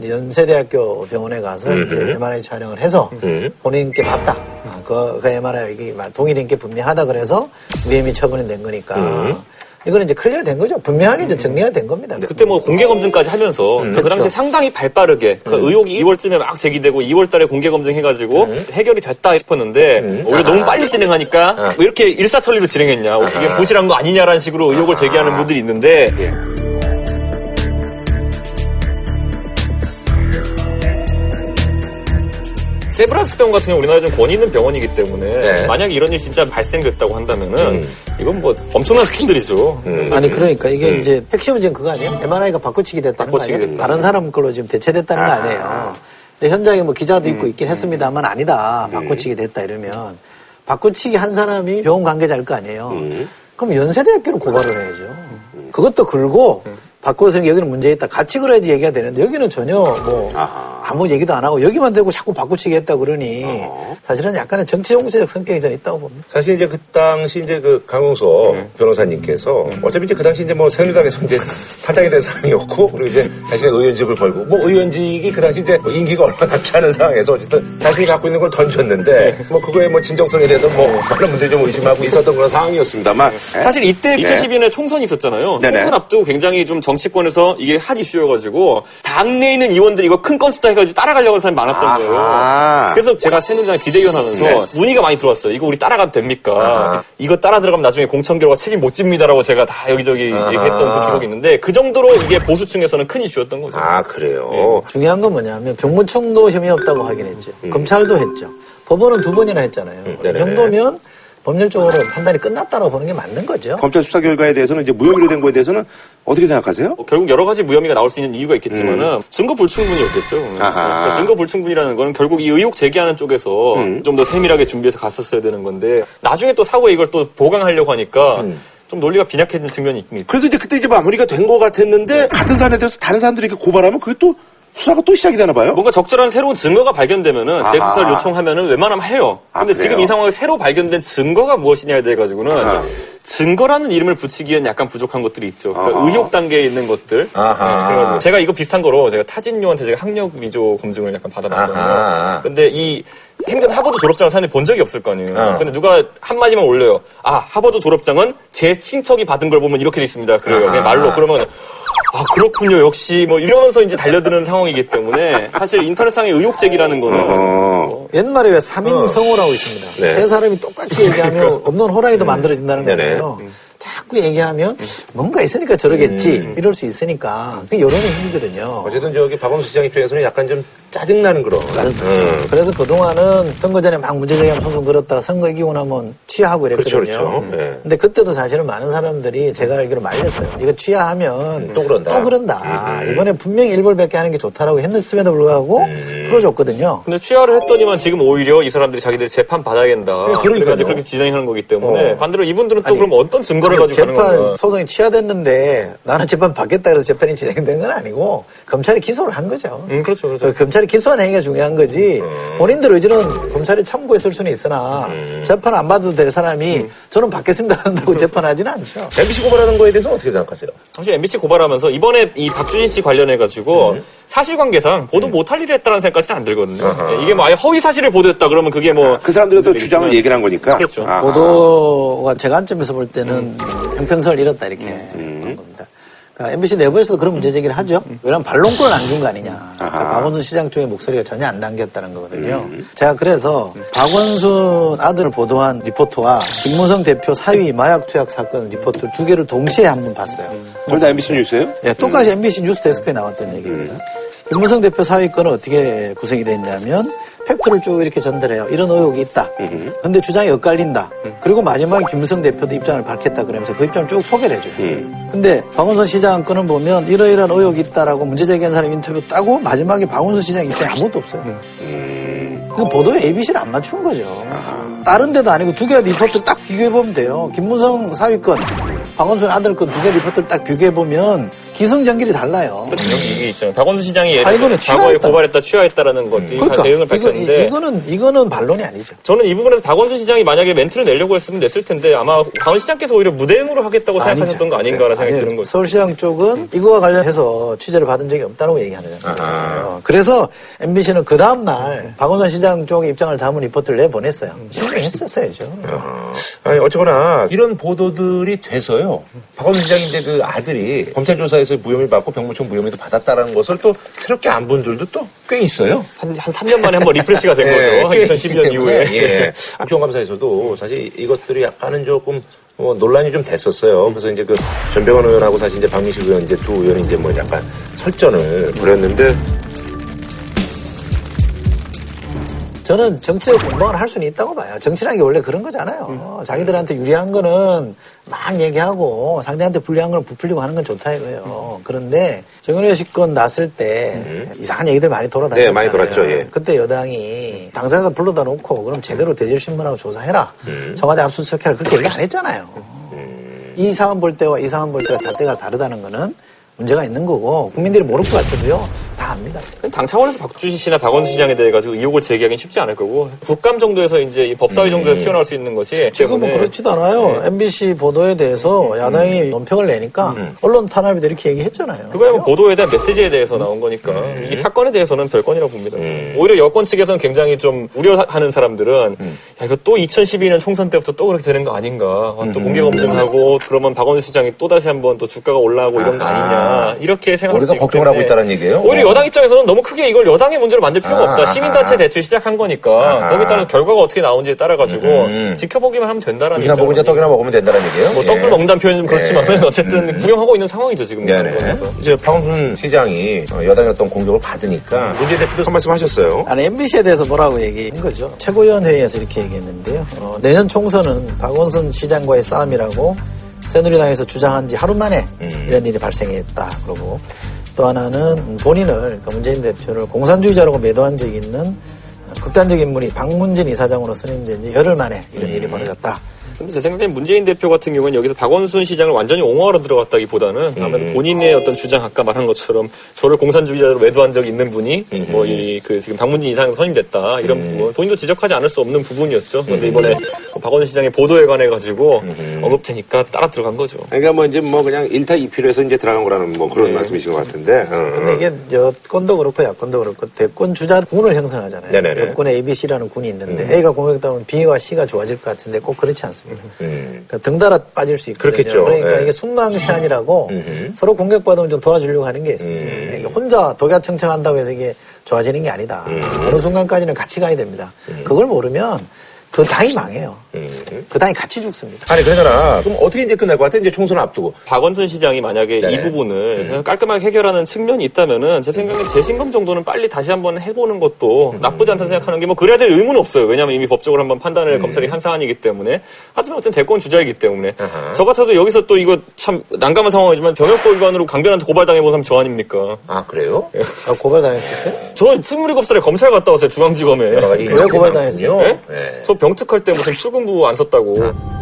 연세대학교 병원에 가서 음 이제 MRI 촬영을 해서 음 본인께 맞다. 어, 그, 그 MRI 이게 동일인 게 분명하다 그래서 무혐의 처분이 된 거니까. 음 이거는 이제 클리어 된 거죠. 분명하게 이제 정리가 된 겁니다. 그때 뭐 공개 검증까지 하면서 음, 그 그렇죠. 당시에 상당히 발빠르게 그 음. 의혹이 2월쯤에 막 제기되고 2월달에 공개 검증해가지고 음. 해결이 됐다 싶었는데 음. 오히려 너무 빨리 진행하니까 아. 왜 이렇게 일사천리로 진행했냐, 이게 아. 부실한 거 아니냐라는 식으로 의혹을 제기하는 분들이 있는데. 예. 세브란스 병원 같은 경우 우리나라에 좀 권위 있는 병원이기 때문에 네. 만약에 이런 일이 진짜 발생됐다고 한다면은 음. 이건 뭐 엄청난 스캔들이죠. 음. 아니 그러니까 이게 음. 이제 핵심은 지금 그거 아니에요? MRI가 바꿔치기 됐다는 바꿔치기 거 아니에요? 됐다. 다른 사람 걸로 지금 대체됐다는 아. 거 아니에요? 근데 현장에 뭐 기자도 있고 음. 있긴 했습니다만 아니다. 음. 바꿔치기 됐다 이러면 바꿔치기 한 사람이 병원 관계자일 거 아니에요? 음. 그럼 연세대학교로 고발을 해야죠. 그것도 걸고 바꿔서 여기는 문제 있다. 같이 그래야지 얘기가 되는데 여기는 전혀 뭐 아하. 아무 얘기도 안 하고 여기만 대고 자꾸 바꾸치기 했다 그러니 어. 사실은 약간의 정치 정치적 성격이 전 있다고 봅니다. 사실 이제 그 당시 이제 그 강용석 음. 변호사님께서 음. 어차피 이제 그 당시 이제 뭐 새누리당에서 이제 탈당이 된 사람이었고 그리고 이제 자신의 의원직을 걸고 뭐 의원직이 그 당시 이제 뭐 임기가 얼마 남지 않은 상황에서 어쨌든 자신이 갖고 있는 걸 던졌는데 네. 뭐 그거에 뭐 진정성에 대해서 뭐 많은 분들이 좀 의심하고 있었던 그런 상황이었습니다만 사실 이때 2012년에 총선이 있었잖아요. 총선 앞두고 굉장히 좀 정치권에서 이게 한 이슈여가지고 당내에 있는 의원들이 이거 큰 건수다 해가지고 따라가려고 하는 사람이 많았던 아하. 거예요. 그래서 제가 새누리당 비대위원 하면서 네. 문의가 많이 들어왔어요. 이거 우리 따라가도 됩니까? 아하. 이거 따라 들어가면 나중에 공천 결과 책임 못 집니다라고 제가 다 여기저기 아하. 얘기했던 그 기록이 있는데 그 정도로 이게 보수층에서는 큰 이슈였던 거죠. 아 그래요. 네. 중요한 건 뭐냐면 병무청도 혐의 없다고 하긴 했죠. 음. 검찰도 했죠. 법원은 두 번이나 했잖아요. 음, 이 정도면 법률적으로 판단이 끝났다고 보는 게 맞는 거죠. 검찰 수사 결과에 대해서는 이제 무혐의로 된 거에 대해서는 어떻게 생각하세요? 뭐 결국 여러 가지 무혐의가 나올 수 있는 이유가 있겠지만은 음. 증거 불충분이었겠죠. 그러니까 증거 불충분이라는 거는 결국 이 의혹 제기하는 쪽에서 음. 좀더 세밀하게 준비해서 갔었어야 되는 건데 나중에 또 사후에 이걸 또 보강하려고 하니까 음. 좀 논리가 빈약해진 측면이 있습니다. 그래서 이제 그때 이제 마무리가 된 것 같았는데 같은 사안에 대해서 다른 사람들이 이렇게 고발하면 그게 또 수사가 또 시작이 되나 봐요? 뭔가 적절한 새로운 증거가 발견되면은 아하. 재수사를 요청하면은 웬만하면 해요. 아, 근데 아, 지금 이 상황에 새로 발견된 증거가 무엇이냐에 대해 가지고는 아하. 증거라는 이름을 붙이기엔 약간 부족한 것들이 있죠. 그러니까 의혹 단계에 있는 것들. 네, 제가 이거 비슷한 거로 제가 타진요한테 제가 학력 위조 검증을 약간 받아봤거든요. 근데 이 행전 하버드 졸업장을 사는데 본 적이 없을 거 아니에요. 어. 근데 누가 한마디만 올려요. 아, 하버드 졸업장은 제 친척이 받은 걸 보면 이렇게 돼 있습니다. 그래요. 그냥 말로. 그러면 아 그렇군요. 역시 뭐 이러면서 이제 달려드는 상황이기 때문에 사실 인터넷상의 의혹 제기라는 거는 어. 옛말에 왜 3인 성호라고 있습니다. 네. 세 사람이 똑같이 얘기하면 없는 호랑이도 만들어진다는 거예요. 자꾸 얘기하면 뭔가 있으니까 저러겠지 음. 이럴 수 있으니까 그 여론의 힘이거든요. 어쨌든 저기 박원순 시장 입장에서는 약간 좀 짜증나는 그런. 짜증나죠. 음. 그래서 그동안은 선거 전에 막 문제 제기하면 소송 걸었다가 선거 이기고 나면 취하하고 이랬거든요. 그렇죠, 그렇죠. 음. 네. 근데 그때도 사실은 많은 사람들이 제가 알기로 말렸어요. 이거 취하하면 음. 또 그런다. 또 그런다. 음. 이번에 분명히 일벌백계 하는 게 좋다라고 했음에도 불구하고 음. 풀어줬거든요. 근데 취하를 했더니만 지금 오히려 이 사람들이 자기들이 재판 받아야 된다. 네, 그러니까 그렇게 진행하는 거기 때문에 어. 반대로 이분들은 또 아니, 그럼 어떤 증거 를 가지고 재판? 소송이 취하됐는데 나는 재판 받겠다 그래서 재판이 진행된 건 아니고 검찰이 기소를 한 거죠. 음, 그렇죠, 그렇죠. 검찰이 기소한 행위가 중요한 거지. 음. 본인들 의지는 검찰이 참고했을 수는 있으나 음. 재판 안 받아도 될 사람이 음. 저는 받겠습니다 한다고 재판하지는 않죠. MBC 고발하는 거에 대해서 어떻게 생각하세요? 사실 MBC 고발하면서 이번에 이 박준희 씨 관련해 가지고 음. 사실관계상 보도 음. 못할 일을 했다는 생각까지는 안 들거든요. 아하. 이게 뭐 아예 허위 사실을 보도했다 그러면 그게 뭐 그 사람들이 또 주장을 얘기를 한 거니까. 그렇죠. 아하. 보도가 제 관점에서 볼 때는 음. 형평성을 잃었다 이렇게 음. MBC 내부에서도 그런 문제 제기를 하죠. 왜냐하면 반론권을 안 준 거 아니냐. 그러니까 박원순 시장 쪽의 목소리가 전혀 안 담겼다는 거거든요. 음. 제가 그래서 박원순 아들을 보도한 리포터와 김무성 대표 사위 마약 투약 사건 리포터 두 개를 동시에 한 번 봤어요. 둘 다 MBC 뉴스예요? 네, 똑같이 MBC 뉴스 데스크에 나왔던 얘기입니다. 음. 김무성 대표 사위 건은 어떻게 구성이 됐냐면 팩트를 쭉 이렇게 전달해요. 이런 의혹이 있다. 근데 주장이 엇갈린다. 그리고 마지막에 김무성 대표도 입장을 밝혔다 그러면서 그 입장을 쭉 소개를 해줘요. 근데 박원순 시장 건을 보면 이러이러한 의혹이 있다라고 문제 제기한 사람 인터뷰 따고 마지막에 박원순 시장 입장이 아무것도 없어요. 그 보도에 ABC를 안 맞춘 거죠. 다른 데도 아니고 두 개 리포트 딱 비교해보면 돼요. 김무성 사위 건, 박원순 아들 건 두 개 리포트를 딱 비교해보면 기승전결이 달라요. 그렇죠. 이게 있잖아요. 박원순 시장이 예전에 아, 과거에 고발했다 취하했다라는 것들이 그러니까, 대응을 밝혔는데 이거, 는 이거는 반론이 아니죠. 저는 이 부분에서 박원순 시장이 만약에 멘트를 내려고 했으면 냈을 텐데 아마 박원 시장께서 오히려 무대응으로 하겠다고 아니죠. 생각하셨던 거 아닌가라는 생각이 아니요. 드는 거죠. 서울시장 쪽은 이거와 관련해서 취재를 받은 적이 없다고 얘기하는 거예요. 그래서 MBC는 그 다음 날 박원순 시장 쪽의 입장을 담은 리포트를 내보냈어요. 신청했었어야죠. 아니 어쨌거나 이런 보도들이 돼서요. 박원순 시장이 제 그 아들이 검찰 조사 에서 무혐의 받고 병무청 무혐의도 받았다라는 것을 또 새롭게 안 분들도 또 꽤 있어요. 한, 한 3년 만에 한번 refresh가 된 네, 거죠. 2012년 이후에. 예. 국정감사에서도 사실 이것들이 약간은 조금 뭐 논란이 좀 됐었어요. 그래서 이제 그 전병헌 의원하고 사실 이제 박민식 의원 이제 두 의원이 이제 뭐 약간 설전을 벌였는데 저는 정치적 공방을 할 수는 있다고 봐요. 정치라는 게 원래 그런 거잖아요. 음. 자기들한테 유리한 거는 막 얘기하고 상대한테 불리한 건 부풀리고 하는 건 좋다 이거예요. 음. 그런데 정윤회 씨건 났을 때 음. 이상한 얘기들 많이 돌아다녔잖아요. 네, 많이 돌았죠. 예. 그때 여당이 당사자 불러다 놓고 그럼 제대로 대질신문하고 조사해라. 음. 청와대 압수수색해라. 그렇게 얘기 안 했잖아요. 음. 이 사안 볼 때와 이 사안 볼 때가 잣대가 다르다는 거는 문제가 있는 거고 국민들이 모를 것 같아도요 다 압니다. 당 차원에서 박주시 씨나 박원순 시장에 대해 가지고 의혹을 제기하기는 쉽지 않을 거고 국감 정도에서 이제 법사위 정도에서 음. 튀어나올 수 있는 것이 지금은 그렇지도 않아요. 네. MBC 보도에 대해서 야당이 음. 논평을 내니까 음. 언론 탄압이 이렇게 얘기했잖아요. 그거야 뭐 보도에 대한 메시지에 대해서 나온 거니까 음. 이 사건에 대해서는 별건이라고 봅니다. 음. 오히려 여권 측에서는 굉장히 좀 우려하는 사람들은 음. 야 이거 또 2012년 총선 때부터 또 그렇게 되는 거 아닌가? 또 공개 검증하고 그러면 박원순 시장이 또 다시 한번 또 주가가 올라가고 이런 거 아니냐? 이렇게 생각할 우리가 걱정을 하고 있다는 얘기예요. 오히려 여당 입장에서는 너무 크게 이걸 여당의 문제로 만들 필요가 아, 없다. 시민단체 대출 시작한 거니까 아, 거기에 따라서 결과가 어떻게 나오는지에 따라 가지고 음, 음. 지켜보기만 하면 된다라는 얘기죠. 이제 떡이나 먹으면 된다는 얘기예요. 뭐 예. 떡을 먹는다는 표현은 그렇지만 예. 어쨌든 음. 구경하고 있는 상황이죠 지금. 네, 네. 이제 박원순 시장이 여당의 어떤 공격을 받으니까 문재 대표도 한 말씀 하셨어요. 아니 MBC에 대해서 뭐라고 얘기한 거죠. 최고위원 회의에서 이렇게 얘기했는데요. 어, 내년 총선은 박원순 시장과의 싸움이라고 새누리당에서 주장한 지 하루 만에 음. 이런 일이 발생했다. 그러고 또 하나는 본인을 그러니까 문재인 대표를 공산주의자라고 매도한 적이 있는 극단적 인물이 박문진 이사장으로 선임된 지 열흘 만에 이런 음. 일이 벌어졌다. 근데 제 생각엔 문재인 대표 같은 경우는 여기서 박원순 시장을 완전히 옹호하러 들어갔다기보다는 음. 아마도 본인의 어떤 주장 아까 말한 것처럼 저를 공산주의자로 외도한 적이 있는 분이 음. 뭐이 그 지금 박문진 이상 선임됐다 이런 음. 부분 본인도 지적하지 않을 수 없는 부분이었죠. 그런데 음. 이번에 박원순 시장의 보도에 관해 가지고 음. 언급되니까 따라 들어간 거죠. 그러니까 뭐 이제 뭐 그냥 일타 이피로 해서 이제 들어간 거라는 뭐 그런 네. 말씀이신 것 같은데. 어. 근데 이게 여권도 그렇고 야권도 그렇고 대권 주자 군을 형성하잖아요. 네네네. 여권에 ABC라는 군이 있는데 음. A가 공격당하면 B와 C가 좋아질 것 같은데 꼭 그렇지 않습니다. 음. 그러니까 등달아 빠질 수 있거든요. 그렇겠죠. 그러니까 네. 이게 순망시한이라고 음. 서로 공격받으면 좀 도와주려고 하는 게 있습니다. 음. 그러니까 혼자 독야청청한다고 해서 이게 좋아지는 게 아니다. 음. 어느 순간까지는 같이 가야 됩니다. 음. 그걸 모르면 그 당이 망해요. 음. 그 당이 같이 죽습니다. 아니 그러잖아. 그럼 어떻게 이제 끝날 것 같아? 이제 총선 앞두고. 박원순 시장이 만약에 네. 이 부분을 음. 깔끔하게 해결하는 측면이 있다면은 제 생각엔 재심검 정도는 빨리 다시 한번 해보는 것도 음. 나쁘지 않다 생각하는 게 뭐 그래야 될 의무는 없어요. 왜냐하면 이미 법적으로 한번 판단을 음. 검찰이 한 사안이기 때문에. 하지만 어쨌든 대권 주자이기 때문에. 아하. 저 같아도 여기서 또 이거 참 난감한 상황이지만 병역법 위반으로 강변한테 고발당해본 사람 저 아닙니까? 아 그래요? 예. 아, 고발당했을 때? 저 27살에 검찰 갔다 왔어요 중앙지검에. 왜 고발당했어요? 네? 네. 저 병특할 때 무슨 출근 부 안 썼다고.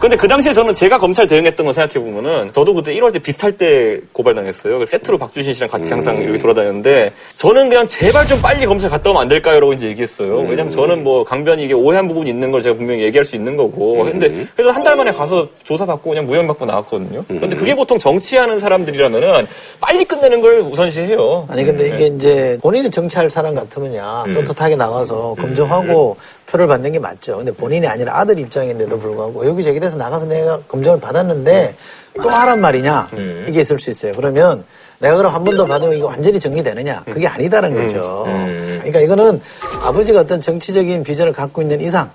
근데 그 당시에 저는 제가 검찰 대응했던 거 생각해보면은 저도 그때 1월 때 비슷할 때 고발당했어요. 세트로 박주신 씨랑 같이 항상 음. 이렇게 돌아다녔는데 저는 그냥 제발 좀 빨리 검찰 갔다 오면 안 될까요? 라고 이제 얘기했어요. 음. 왜냐면 저는 뭐 강변이 이게 오해한 부분이 있는 걸 제가 분명히 얘기할 수 있는 거고. 음. 근데 그래서 한 달 만에 가서 조사받고 그냥 무혐의받고 나왔거든요. 근데 그게 보통 정치하는 사람들이라면은 빨리 끝내는 걸 우선시해요. 아니 근데 이게 이제 본인이 정치할 사람 같으면야 떳떳하게 나가서 검증하고 표를 받는 게 맞죠. 근데 본인이 아니라 아들 입장인데도 불구하고 여기저기 돼서 나가서 내가 검증을 받았는데 또 하란 말이냐 음. 이게 있을 수 있어요. 그러면 내가 그럼 한 번 더 받으면 이거 완전히 정리되느냐? 그게 아니다는 음. 거죠. 음. 그러니까 이거는 아버지가 어떤 정치적인 비전을 갖고 있는 이상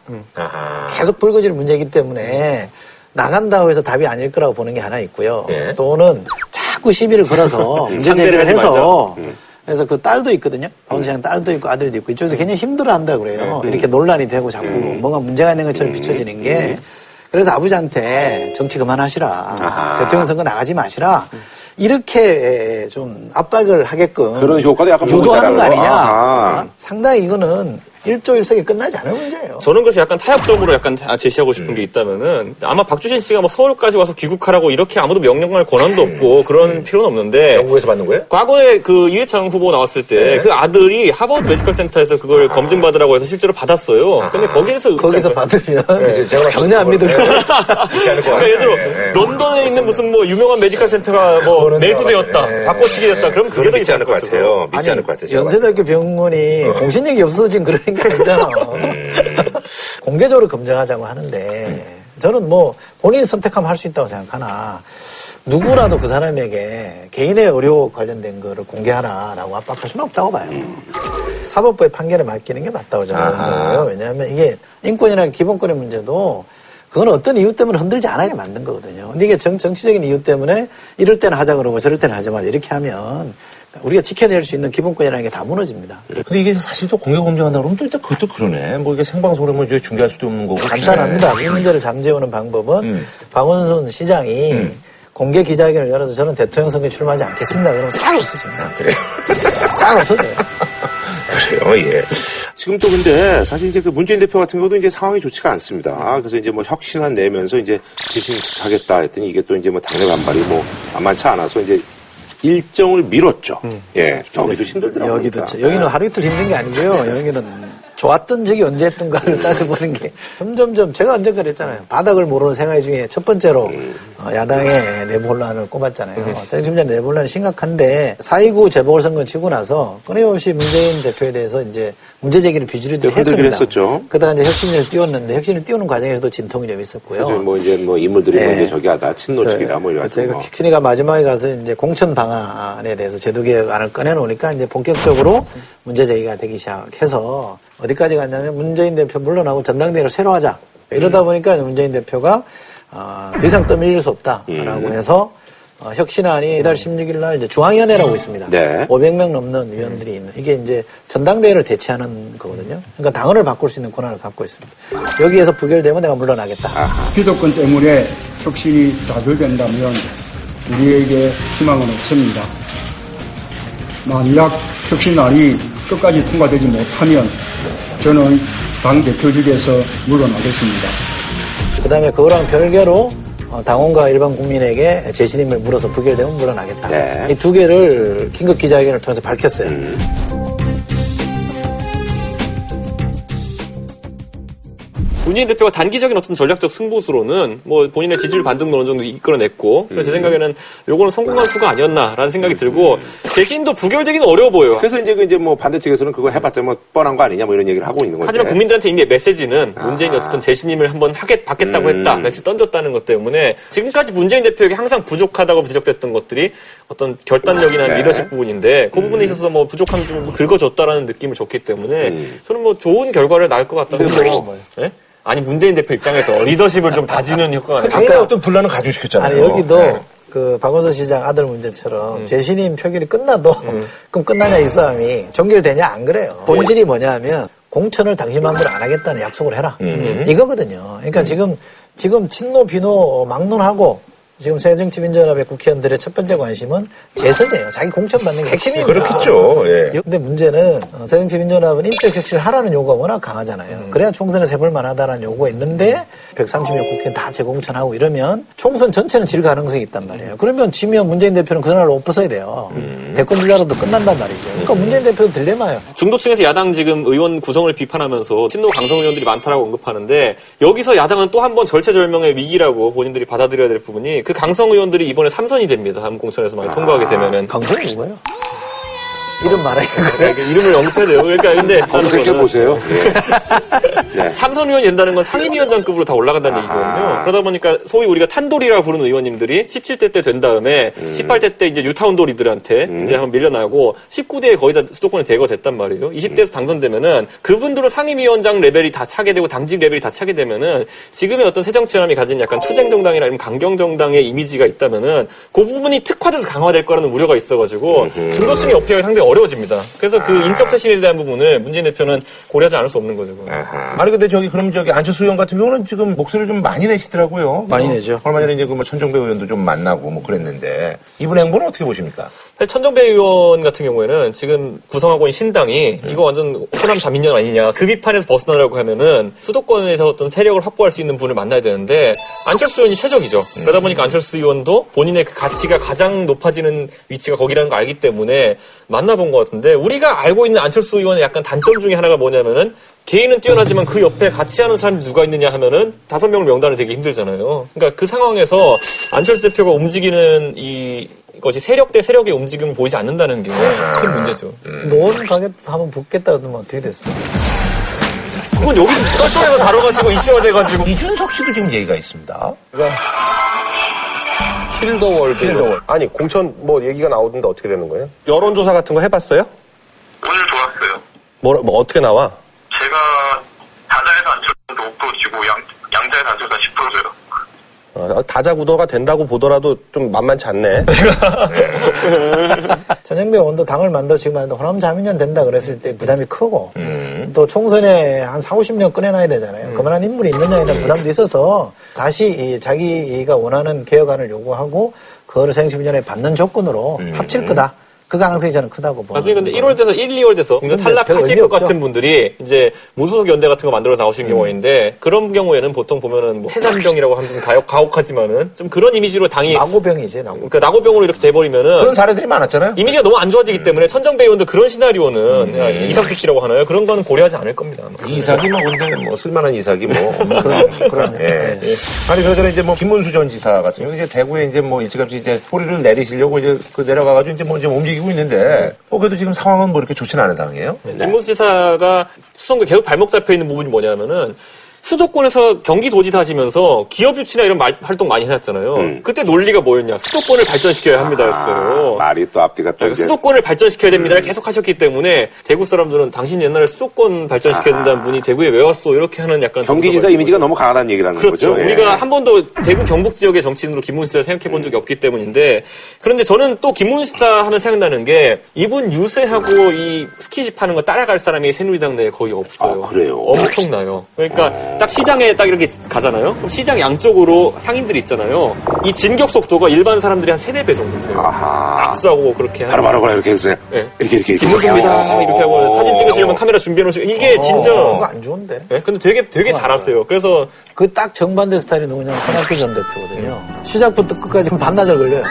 계속 불거질 문제이기 때문에 나간다고 해서 답이 아닐 거라고 보는 게 하나 있고요. 예. 또는 자꾸 시비를 걸어서 문제 제기를 해서 그래서 그 딸도 있거든요. 박원순 음. 딸도 있고 아들도 있고 이쪽에서 굉장히 힘들어한다 그래요. 음. 이렇게 논란이 되고 자꾸 음. 뭔가 문제가 있는 것처럼 비춰지는 게 그래서 아버지한테 정치 그만하시라. 대통령 선거 나가지 마시라. 이렇게 좀 압박을 하게끔 그런 효과도 약간 유도하는 거 아니냐. 아하. 상당히 이거는 일조일석이 끝나지 않은 문제예요. 저는 그래서 약간 타협점으로 약간 제시하고 싶은 음. 게 있다면은 아마 박주신 씨가 뭐 서울까지 와서 귀국하라고 이렇게 아무도 명령할 권한도 없고 그런 음. 필요는 없는데 영국에서 받는 거예요? 과거에 그 이회창 후보 나왔을 때그 네. 아들이 하버드 메디컬 센터에서 그걸 아. 검증 받으라고 해서 실제로 받았어요. 아. 근데 거기에서 거기서 받으면 네. 전혀 안 믿을 거예요. 그러니까 예를 들어 네. 런던에 있는 무슨 뭐 유명한 메디컬 센터가 뭐 매수되었다, 네. 바꿔치기 됐다. 그럼 그게 더 믿지 않을 것 같아요. 믿지 않을 것 같아요. 연세대학교 병원이 공신력이 없어진 그런 게 아니잖아. 공개적으로 검증하자고 하는데 저는 뭐 본인이 선택하면 할 수 있다고 생각하나 누구라도 그 사람에게 개인의 의료 관련된 거를 공개하라라고 압박할 수는 없다고 봐요. 사법부의 판결에 맡기는 게 맞다고 저는 생각해요. 왜냐하면 이게 인권이나 기본권의 문제도 그건 어떤 이유 때문에 흔들지 않아야 만든 거거든요. 근데 이게 정, 정치적인 이유 때문에 이럴 때는 하자 그러고 저럴 때는 하지 마 이렇게 하면 우리가 지켜낼 수 있는 기본권이라는 게 다 무너집니다. 근데 이게 사실 또 공개 검증한다 그러면 또 일단 그것도 그러네. 뭐 이게 생방송으로 뭐 중계할 수도 없는 거고. 간단합니다. 네. 이 문제를 잠재우는 방법은 음. 박원순 시장이 음. 공개 기자회견을 열어서 저는 대통령 선거에 출마하지 않겠습니다. 그러면 싹 없어집니다. 아, 그래요? 싹 없어져요. 그래요, 예. 지금 또 근데 사실 이제 그 문재인 대표 같은 경우도 이제 상황이 좋지가 않습니다. 그래서 이제 뭐 혁신안 내면서 이제 재신하겠다 했더니 이게 또 이제 뭐 당내 반발이 뭐 만만치 않아서 이제 일정을 미뤘죠. 음. 예. 여기도 힘들더라고요. 여기도, 그러니까. 여기는 하루 이틀 힘든 게 아니고요. 여기는 좋았던 적이 언제 했던가를 따져보는 게 점점점 제가 언제 그랬잖아요. 바닥을 모르는 생활 중에 첫 번째로 어, 야당의 내부 혼란을 꼽았잖아요. 새정치민주당 내부 혼란이 심각한데 4.29 재보궐선거 치고 나서 끊임없이 문재인 대표에 대해서 이제 문제 제기를 비주류들이 네, 했습니다. 했었죠. 그러다가 이제 혁신을 띄웠는데 혁신을 띄우는 과정에서도 진통이 좀 있었고요. 뭐 이제 뭐 인물들이 뭐 네. 이제 저기 하다 친노측이다 뭐 이런 제가 뭐. 혁신이가 마지막에 가서 이제 공천 방안에 대해서 제도 개혁안을 꺼내놓으니까 이제 본격적으로 문제 제기가 되기 시작해서 어디까지 갔냐면 문재인 대표 물러나고 전당대회를 새로 하자. 이러다 음. 보니까 문재인 대표가 어, 더 이상 떠밀릴 수 없다라고 음. 해서 어, 혁신안이 이달 16일 날 이제 중앙위원회라고 있습니다. 네. 500명 넘는 위원들이 있는 이게 이제 전당대회를 대체하는 거거든요. 그러니까 당원을 바꿀 수 있는 권한을 갖고 있습니다. 여기에서 부결되면 내가 물러나겠다. 기득권 때문에 혁신이 좌절된다면 우리에게 희망은 없습니다. 만약 혁신안이 끝까지 통과되지 못하면 저는 당 대표직에서 물러나겠습니다. 그 다음에 그거랑 별개로 어, 당원과 일반 국민에게 재신임을 물어서 부결되면 물러나겠다. 네. 이두 개를 긴급 기자회견을 통해서 밝혔어요. 문재인 대표가 단기적인 어떤 전략적 승부수로는 뭐 본인의 지지율 반등도 어느 정도 이끌어냈고 그래서 제 생각에는 요거는 성공한 수가 아니었나라는 생각이 들고 재신도 부결되기는 어려워 보여요. 그래서 이제 그 이제 뭐 반대 측에서는 그거 해봤자 뭐 뻔한 거 아니냐 뭐 이런 얘기를 하고 있는 건데. 하지만 국민들한테 이미 메시지는 문재인이 어쨌든 재신임을 한번 하겠, 받겠다고 음. 했다. 메시지 던졌다는 것 때문에 지금까지 문재인 대표에게 항상 부족하다고 지적됐던 것들이 어떤 결단력이나 네. 리더십 부분인데 그 부분에 있어서 뭐 부족함 좀 긁어줬다라는 느낌을 줬기 때문에 음. 저는 뭐 좋은 결과를 낳을 것 같다는 생각이 들어요. 예? 아니 문재인 대표 입장에서 리더십을 좀 다지는 효과가 그 당내 어떤 분란을 가중시켰잖아요. 아니 여기도 네. 그 박원순 시장 아들 문제처럼 음. 재신임 표결이 끝나도 그럼 끝나냐 이 싸움이 종결되냐 안 그래요. 본질이 뭐냐면 공천을 당신 마음대로 안 하겠다는 약속을 해라. 이거거든요. 그러니까 지금 지금 친노 비노 막론하고 지금 새정치민주연합의 국회의원들의 첫 번째 관심은 재선이에요. 자기 공천 받는 게 핵심입니다. 그렇겠죠. 예. 근데 문제는 어, 새정치민주연합은 인적 혁신을 하라는 요구가 워낙 강하잖아요. 그래야 총선에 세볼 만하다라는 요구가 있는데 130명 국회의원 다 재공천하고 이러면 총선 전체는 질 가능성이 있단 말이에요. 그러면 지면 문재인 대표는 그날 옷 벗어야 돼요. 대권 주자로도 끝난단 말이죠. 그러니까 문재인 대표도 딜레마예요. 중도층에서 야당 지금 의원 구성을 비판하면서 친노 강성 의원들이 많다라고 언급하는데 여기서 야당은 또 한 번 절체절명의 위기라고 본인들이 받아들여야 될 부분이 그 강성 의원들이 이번에 삼선이 됩니다. 다음 공천에서 만약 통과하게 되면은 강성이 누구예요? 이름 말하기가 그래. 그러니까 일을 언급해야 돼요. 그러니까 근데 검색해 보세요. 네. 삼선 의원이 된다는 건 상임위원장급으로 다 올라간다는 얘기거든요. 그러다 보니까 소위 우리가 탄돌이라고 부르는 의원님들이 17대 때 된 다음에 18대 때 이제 유타운 돌이들한테 이제 한번 밀려나고 19대에 거의 다 수도권에 대거됐단 말이에요. 20대에서 당선되면은 그분들은 상임위원장 레벨이 다 차게 되고 당직 레벨이 다 차게 되면은 지금의 어떤 새정치연합이 가진 약간 투쟁 정당이나 아니면 강경 정당의 이미지가 있다면은 그 부분이 특화돼서 강화될 거라는 우려가 있어가지고 중도층의 어필하기 상당히 어려워집니다. 그래서 그 인적 쇄신에 대한 부분을 문재인 대표는 고려하지 않을 수 없는 거죠. 아니 근데 저기 그럼 저기 안철수 의원 같은 경우는 지금 목소리를 좀 많이 내시더라고요. 많이 내죠. 얼마 전에 이제 그 뭐 천정배 의원도 좀 만나고 뭐 그랬는데 이분 행보는 어떻게 보십니까? 천정배 의원 같은 경우에는 지금 구성하고 있는 신당이 이거 완전 호남 자민련 아니냐 그 비판에서 벗어나려고 하면은 수도권에서 어떤 세력을 확보할 수 있는 분을 만나야 되는데 안철수 의원이 최적이죠. 그러다 보니까 안철수 의원도 본인의 그 가치가 가장 높아지는 위치가 거기라는 걸 알기 때문에 만나 본 것 같은데 우리가 알고 있는 안철수 의원의 약간 단점 중에 하나가 뭐냐면은 개인은 뛰어나지만 그 옆에 같이 하는 사람이 누가 있느냐 하면은 다섯 명을 명단을 되기 힘들잖아요. 그러니까 그 상황에서 안철수 대표가 움직이는 이 것이 세력 대 세력의 움직임을 보이지 않는다는 게 큰 문제죠. 노원 가겠다 하면 붙겠다 그러면 어떻게 됐어? 그건 여기서 썰썰해서 다뤄가지고 이슈화 돼가지고 이준석 씨도 지금 얘기가 있습니다. 힐더월드. 힐더월. 아니, 공천 뭐 얘기가 나오던데 어떻게 되는 거예요? 여론조사 같은 거 해봤어요? 오늘 좋았어요. 뭐, 뭐 어떻게 나와? 제가 다자에서 안철수도 5%고 양, 양자에서 안철수가 10%죠. 어, 다자구도가 된다고 보더라도 좀 만만치 않네. 천정배 의원도 당을 만들어 지금 하는데 호남 자민련 된다 그랬을 때 부담이 크고 또 총선에 한 4, 50명 꺼내놔야 되잖아요. 그만한 인물이 있느냐에 대한 부담도 있어서 다시 이 자기가 원하는 개혁안을 요구하고 그거를 생심위원회에 받는 조건으로 합칠 거다. 그 가능성이 저는 크다고 봅니다. 나중에 근데 1월 돼서 1, 2월 돼서 탈락하실 것 같은 분들이 이제 무소속 연대 같은 거 만들어서 나오신 음. 경우인데 그런 경우에는 보통 보면은 뭐 해산병이라고 하면 가혹, 가혹하지만은 좀 그런 이미지로 당이 나고병이지 나고. 그러니까 나고병으로 이렇게 돼버리면은 그런 사례들이 많았잖아요. 이미지가 너무 안 좋아지기 때문에 천정배우원도 그런 시나리오는 음. 이삭죽기라고 하나요? 그런 거는 고려하지 않을 겁니다. 이삭이 뭐 근데 뭐 쓸만한 이삭이 뭐 그런 그런 예. 예. 아니 그러잖아 이제 뭐 김문수 전 지사 같은 경우 이제 대구에 이제 뭐 일찌감치 이제 뿌리를 내리시려고 이제 그 내려가가지고 이제 뭐 이제 움직 이고 있는데 어 그래도 지금 상황은 뭐 이렇게 좋지는 않은 상황이에요. 네. 김문수 지사가 수성구에 계속 발목 잡혀 있는 부분이 뭐냐면은 수도권에서 경기도지사 하시면서 기업 유치나 이런 말, 활동 많이 해놨잖아요. 음. 그때 논리가 뭐였냐? 수도권을 발전시켜야 합니다였어요. 아, 말이 또 앞뒤가 또 네, 수도권을 발전시켜야 됩니다를 음. 계속 하셨기 때문에 대구 사람들은 당신 옛날에 수도권 발전시켜야 된다는 분이 대구에 왜 왔어? 이렇게 하는 약간 경기지사 이미지가 너무 강하다는 얘기라는 그렇죠. 거죠. 우리가 예. 한 번도 대구 경북 지역의 정치인으로 김문수 씨를 생각해 본 적이 없기 때문인데 그런데 저는 또 김문수 씨 하면 생각나는 게 이분 유세하고 이 스키십 하는 거 따라갈 사람이 새누리당 내에 거의 없어요. 아, 그래요? 엄청나요. 그러니까 어. 딱 시장에 딱 이렇게 가잖아요. 그럼 시장 양쪽으로 상인들이 있잖아요. 이 진격 속도가 일반 사람들이 한 3, 4배 정도 돼요. 아하. 악수하고 그렇게 바로 바로 바로 이렇게 해서 네. 이렇게 이렇게 이렇게 김문수입니다. 이렇게 하고 사진 찍으시려면 카메라 준비해 놓으시고 이게 어, 진짜 그거 안 좋은데. 네? 근데 되게 되게 잘하세요. 그래서 그 딱 정반대 스타일이 누구냐면 손학규 전 대표거든요. 시작부터 끝까지 반나절 걸려요.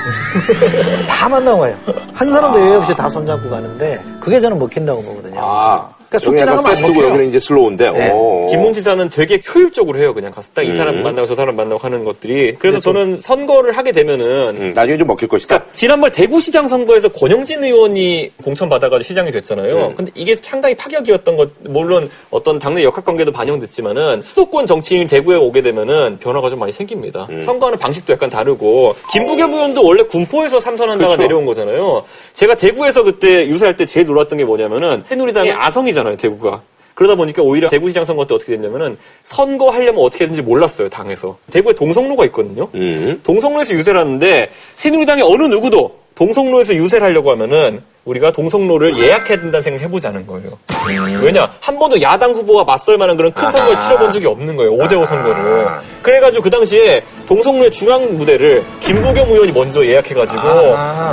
다 만나고 가요. 한 사람도 예외 없이 다 손잡고 가는데 그게 저는 먹힌다고 보거든요. 아. 그러니까 속 지나가면 안 먹혀요. 여기는 이제 슬로우인데. 네. 김웅 지사는 되게 효율적으로 해요. 그냥 가서 딱이 음. 사람 만나고 저 사람 만나고 하는 것들이. 그래서 저는 선거를 하게 되면은 음, 나중에 좀 먹힐 것이다. 그러니까 지난번 대구시장 선거에서 권영진 의원이 공천 받아가지고 시장이 됐잖아요. 음. 근데 이게 상당히 파격이었던 것 물론 어떤 당내 역학 관계도 반영됐지만은 수도권 정치인 대구에 오게 되면은 변화가 좀 많이 생깁니다. 음. 선거하는 방식도 약간 다르고 김부겸 의원도 원래 군포에서 삼선한다가 그렇죠. 내려온 거잖아요. 제가 대구에서 그때 유세할 때 제일 놀랐던 게 뭐냐면은 새누리당의 아성이잖아요. 있잖아요, 대구가. 그러다 보니까 오히려 대구시장 선거 때 어떻게 됐냐면은 선거하려면 어떻게 했는지 몰랐어요, 당에서. 대구에 동성로가 있거든요. 음. 동성로에서 유세를 하는데 새누리당의 어느 누구도 동성로에서 유세를 하려고 하면은 우리가 동성로를 예약해야 된다는 생각을 해보자는 거예요. 음. 왜냐? 한 번도 야당 후보와 맞설 만한 그런 큰 선거를 치러본 적이 없는 거예요. 5대5 선거를. 그래가지고 그 당시에 동성로의 중앙 무대를 김부겸 의원이 먼저 예약해가지고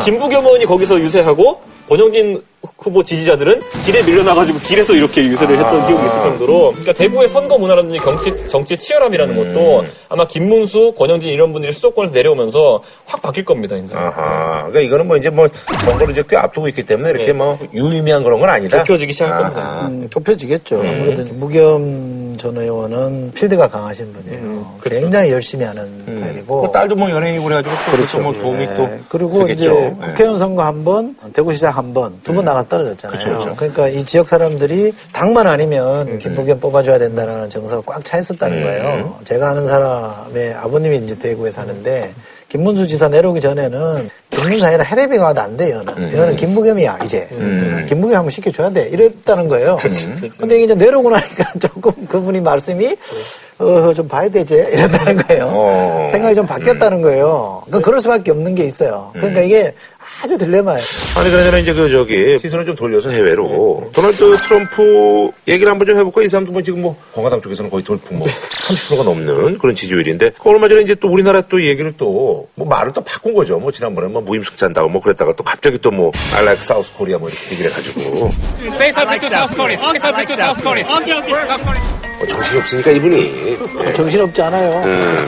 김부겸 의원이 거기서 유세하고 권영진 후보 지지자들은 길에 밀려나가지고 길에서 이렇게 유세를 했던 아~ 기억이 있을 정도로 그러니까 대구의 선거 문화라든지 정치, 정치 치열함이라는 음. 것도 아마 김문수, 권영진 이런 분들이 수도권에서 내려오면서 확 바뀔 겁니다 이제. 아하. 그러니까 이거는 뭐 이제 뭐 선거를 이제 꽤 앞두고 있기 때문에 이렇게 네. 뭐 유의미한 그런 건 아니다. 좁혀지기 시작할 아하. 겁니다. 음, 좁혀지겠죠. 음. 아무래도 무겸 전 의원은 필드가 강하신 분이에요. 음, 그렇죠. 굉장히 열심히 하는 음. 스타일이고. 그 딸도 뭐 연예인이고 그래가지고 또 그렇죠. 뭐 도움이 네. 또 그리고 되겠죠. 이제 네. 국회의원 선거 한 번, 대구시장 한 번, 두번 네. 나가 떨어졌잖아요. 그렇죠, 그렇죠. 그러니까 이 지역 사람들이 당만 아니면 음. 김부겸 뽑아줘야 된다는 정서가 꽉 차 있었다는 음. 거예요. 제가 아는 사람의 아버님이 이제 대구에 사는데 김문수 지사 내려오기 전에는 김문수 아니라 헤레비가 와도 안 돼, 얘는. 음. 얘는 김부겸이야, 이제. 음. 김부겸 한번 시켜줘야 돼. 이랬다는 거예요. 그렇지. 음. 근데 이제 내려오고 나니까 조금 그분이 말씀이, 어, 좀 봐야 되지. 이랬다는 거예요. 어. 생각이 좀 바뀌었다는 거예요. 그러니까 그럴 수밖에 없는 게 있어요. 그러니까 이게 아주 딜레마예요. 아니 그러잖아 이제 그 저기 시선을 좀 돌려서 해외로 네. 도널드 트럼프 얘기를 한번 좀 해볼까? 이 사람도 뭐 지금 뭐 공화당 쪽에서는 거의 돌풍 뭐 30%가 넘는 그런 지지율인데 그 얼마 전에 이제 또 우리나라 또 얘기를 또 뭐 말을 또 바꾼 거죠. 뭐 지난번에 뭐 무임승차한다고 뭐 그랬다가 또 갑자기 또 뭐 I like South Korea 뭐 이렇게 얘기를 해가지고. Say something to South Korea. Say something to South Korea. South Korea. 뭐 정신없으니까 이분이. 네. 정신없지 않아요. 음.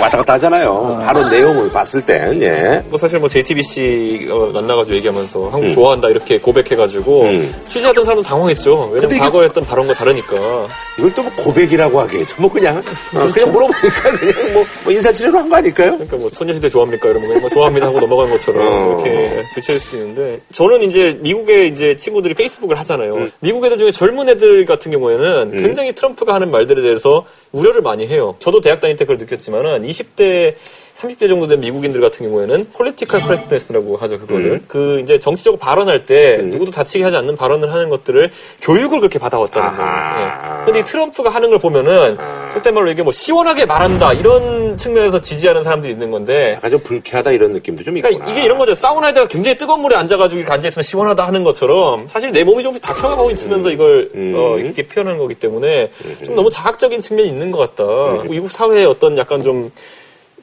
왔다 갔다 하잖아요. 아. 바로 내용을 봤을 땐, 예. 뭐 사실 뭐 JTBC 어, 만나가지고 얘기하면서 한국 음. 좋아한다 이렇게 고백해가지고 음. 취재하던 사람도 당황했죠. 왜냐면 과거에 했던 발언과 다르니까. 이걸 또 뭐 고백이라고 하기에도 뭐 그냥, 어, 그렇죠. 그냥 물어보니까 그냥 뭐, 뭐 인사치레로 한 거 아닐까요? 그러니까 뭐 소녀시대 좋아합니까? 이러면 뭐 좋아합니다 하고 넘어간 것처럼 어. 이렇게 교체할 수 있는데 저는 이제 미국의 이제 친구들이 페이스북을 하잖아요. 음. 미국 애들 중에 젊은 애들 같은 경우에는 음. 굉장히 트럼프가 하는 말들에 대해서 우려를 많이 해요. 저도 대학 다닐 때 그걸 느꼈지만은 20대 30대 정도 된 미국인들 같은 경우에는 political correctness라고 하죠 그거를 음. 그 이제 정치적으로 발언할 때 음. 누구도 다치게 하지 않는 발언을 하는 것들을 교육을 그렇게 받아왔다는 거예요. 네. 근데 이 트럼프가 하는 걸 보면은 아. 속된 말로 이게 뭐 시원하게 말한다 이런 측면에서 지지하는 사람들이 있는 건데 약간 좀 불쾌하다 이런 느낌도 좀 그러니까 있구나. 이게 이런 거죠. 사우나에다가 굉장히 뜨거운 물에 앉아가지고 앉아 있으면 시원하다 하는 것처럼 사실 내 몸이 조금씩 있으면서 음. 이걸 음. 어, 이렇게 표현하는 거기 때문에 좀 너무 자학적인 측면이 있는 것 같다. 음. 미국 사회의 어떤 약간 좀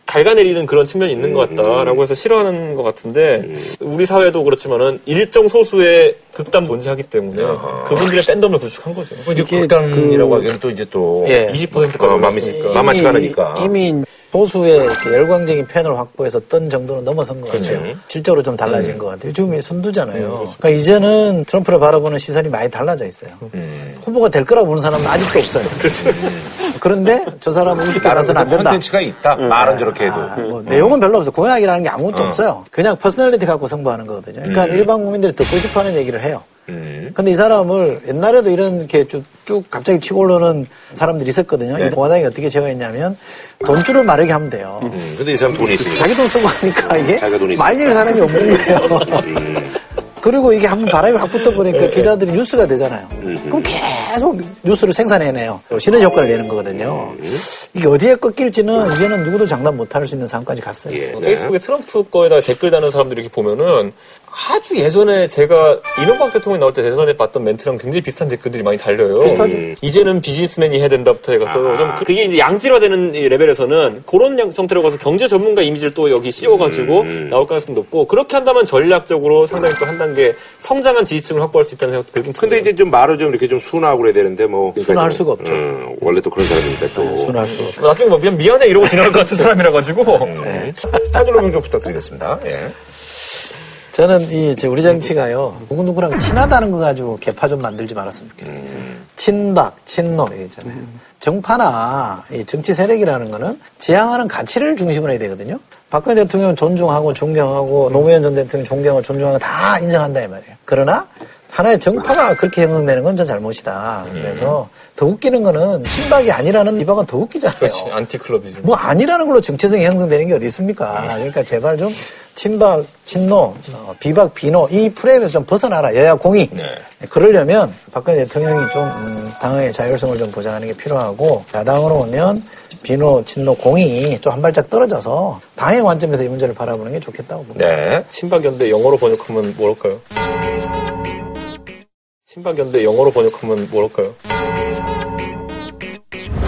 갉아내리는 그런 측면이 있는 것 같다라고 해서 싫어하는 것 같은데 우리 사회도 그렇지만은 일정 소수의 극단 존재하기 때문에 그분들의 팬덤을 구축한 거죠. 뭐 이제 극단이라고 하기에는 또 이제 또 예. 20%까지 어, 만만치, 만만치 않으니까. 이미 보수의 그 열광적인 팬을 확보해서 떤 정도는 넘어선 것 같아요. 그렇죠. 실적으로 좀 달라진 음. 것 같아요. 지금 선두잖아요. 그러니까 이제는 트럼프를 바라보는 시선이 많이 달라져 있어요. 음. 후보가 될 거라고 보는 사람은 아직도 없어요. 그런데 저 사람은 우습게 봐서는 안 된다. 콘텐츠가 있다. 말은 저렇게 해도. 아, 뭐 내용은 별로 없어요. 공약이라는 게 아무것도 없어요. 그냥 personality 갖고 승부하는 거거든요. 그러니까 음. 일반 국민들이 듣고 싶어하는 얘기를 해요. 근데 이 사람을 옛날에도 이렇게 쭉, 쭉 갑자기 치고 올라오는 사람들이 있었거든요. 이 공화당이 어떻게 제어했냐면 돈줄을 마르게 하면 돼요. 음, 근데 이 사람 돈이 있으니까. 자기 돈 쓰고 하니까 이게 돈이 있으니까. 말릴 사람이 없는 거예요. 그리고 이게 한번 바람이 확 붙어버리니까 기자들이 뉴스가 되잖아요. 그럼 계속 뉴스를 생산해내요. 시너지 효과를 내는 거거든요. 이게 어디에 꺾일지는 이제는 누구도 장담 못할 수 있는 상황까지 갔어요. 예. 페이스북에 트럼프 거에다 댓글 다는 사람들이 이렇게 보면은 아주 예전에 제가 이명박 대통령이 나올 때 대선에 봤던 멘트랑 굉장히 비슷한 댓글들이 많이 달려요. 비슷하죠. 이제는 비즈니스맨이 해야 된다부터 해가서 아. 좀 그게 이제 양질화되는 이 레벨에서는 그런 양- 형태로 가서 경제 전문가 이미지를 또 여기 씌워가지고 음. 나올 가능성이 높고 그렇게 한다면 전략적으로 상당히 또 한 단계 성장한 지지층을 확보할 수 있다는 생각도 들긴 근데 이제 좀 말을 좀 이렇게 좀 순화하고 그래야 되는데 뭐. 순화할 좀, 수가 없죠. 음, 원래 또 그런 사람이니까 또. 순할 수 없어요. 나중에 뭐 미안, 미안해 이러고 지나갈 것 같은 사람이라 가지고 네. 타들로 변경 부탁드리겠습니다. 예. 저는 이, 저 우리 정치가요, 누구누구랑 친하다는 거 가지고 개파 좀 만들지 말았으면 좋겠어요. 친박, 친노, 이거 있잖아요. 정파나 이 정치 세력이라는 거는 지향하는 가치를 중심으로 해야 되거든요. 박근혜 대통령 존중하고 존경하고 노무현 전 대통령 존경하고 존중하고 다 인정한다 이 말이에요. 그러나 하나의 정파가 그렇게 형성되는 건 전 잘못이다. 그래서 더 웃기는 거는 친박이 아니라는 비박은 더 웃기잖아요. 그렇지 안티클럽이죠. 뭐 아니라는 걸로 정체성이 형성되는 게 어디 있습니까? 그러니까 제발 좀 친박, 친노, 어, 비박, 비노 이 프레임에서 좀 벗어나라. 여야 공이. 네. 그러려면 박근혜 대통령이 좀 음, 당의 자율성을 좀 보장하는 게 필요하고 야당으로 오면 비노, 친노, 공이 좀 한 발짝 떨어져서 당의 관점에서 이 문제를 바라보는 게 좋겠다고 봅니다. 네. 신박연대 영어로 번역하면 뭐랄까요? 신박연대 영어로 번역하면 뭐랄까요?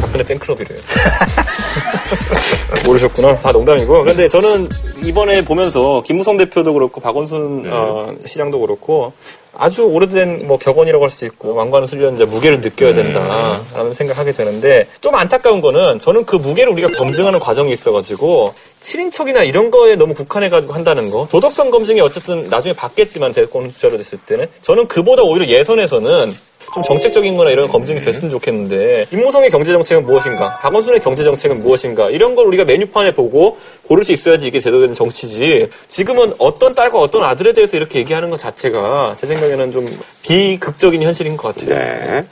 박근혜 팬클럽이래요. 모르셨구나. 다 농담이고. 그런데 저는 이번에 보면서 김무성 대표도 그렇고 박원순 어, 시장도 그렇고 아주 오래된 뭐 격언이라고 할 수도 있고 왕관을 수리한 자 무게를 느껴야 된다라는 생각하게 되는데 좀 안타까운 거는 저는 그 무게를 우리가 검증하는 과정이 있어가지고 친인척이나 이런 거에 너무 국한해가지고 한다는 거 도덕성 검증이 어쨌든 나중에 받겠지만 대권 주자로 됐을 때는 저는 그보다 오히려 예선에서는 좀 정책적인 거나 이런 검증이 됐으면 좋겠는데 김무성의 경제정책은 무엇인가 박원순의 경제정책은 무엇인가 이런 걸 우리가 메뉴판에 보고 고를 수 있어야지 이게 제대로 된 정치지 지금은 어떤 딸과 어떤 아들에 대해서 이렇게 얘기하는 것 자체가 제 생각에는 좀 비극적인 현실인 것 같아요. 네.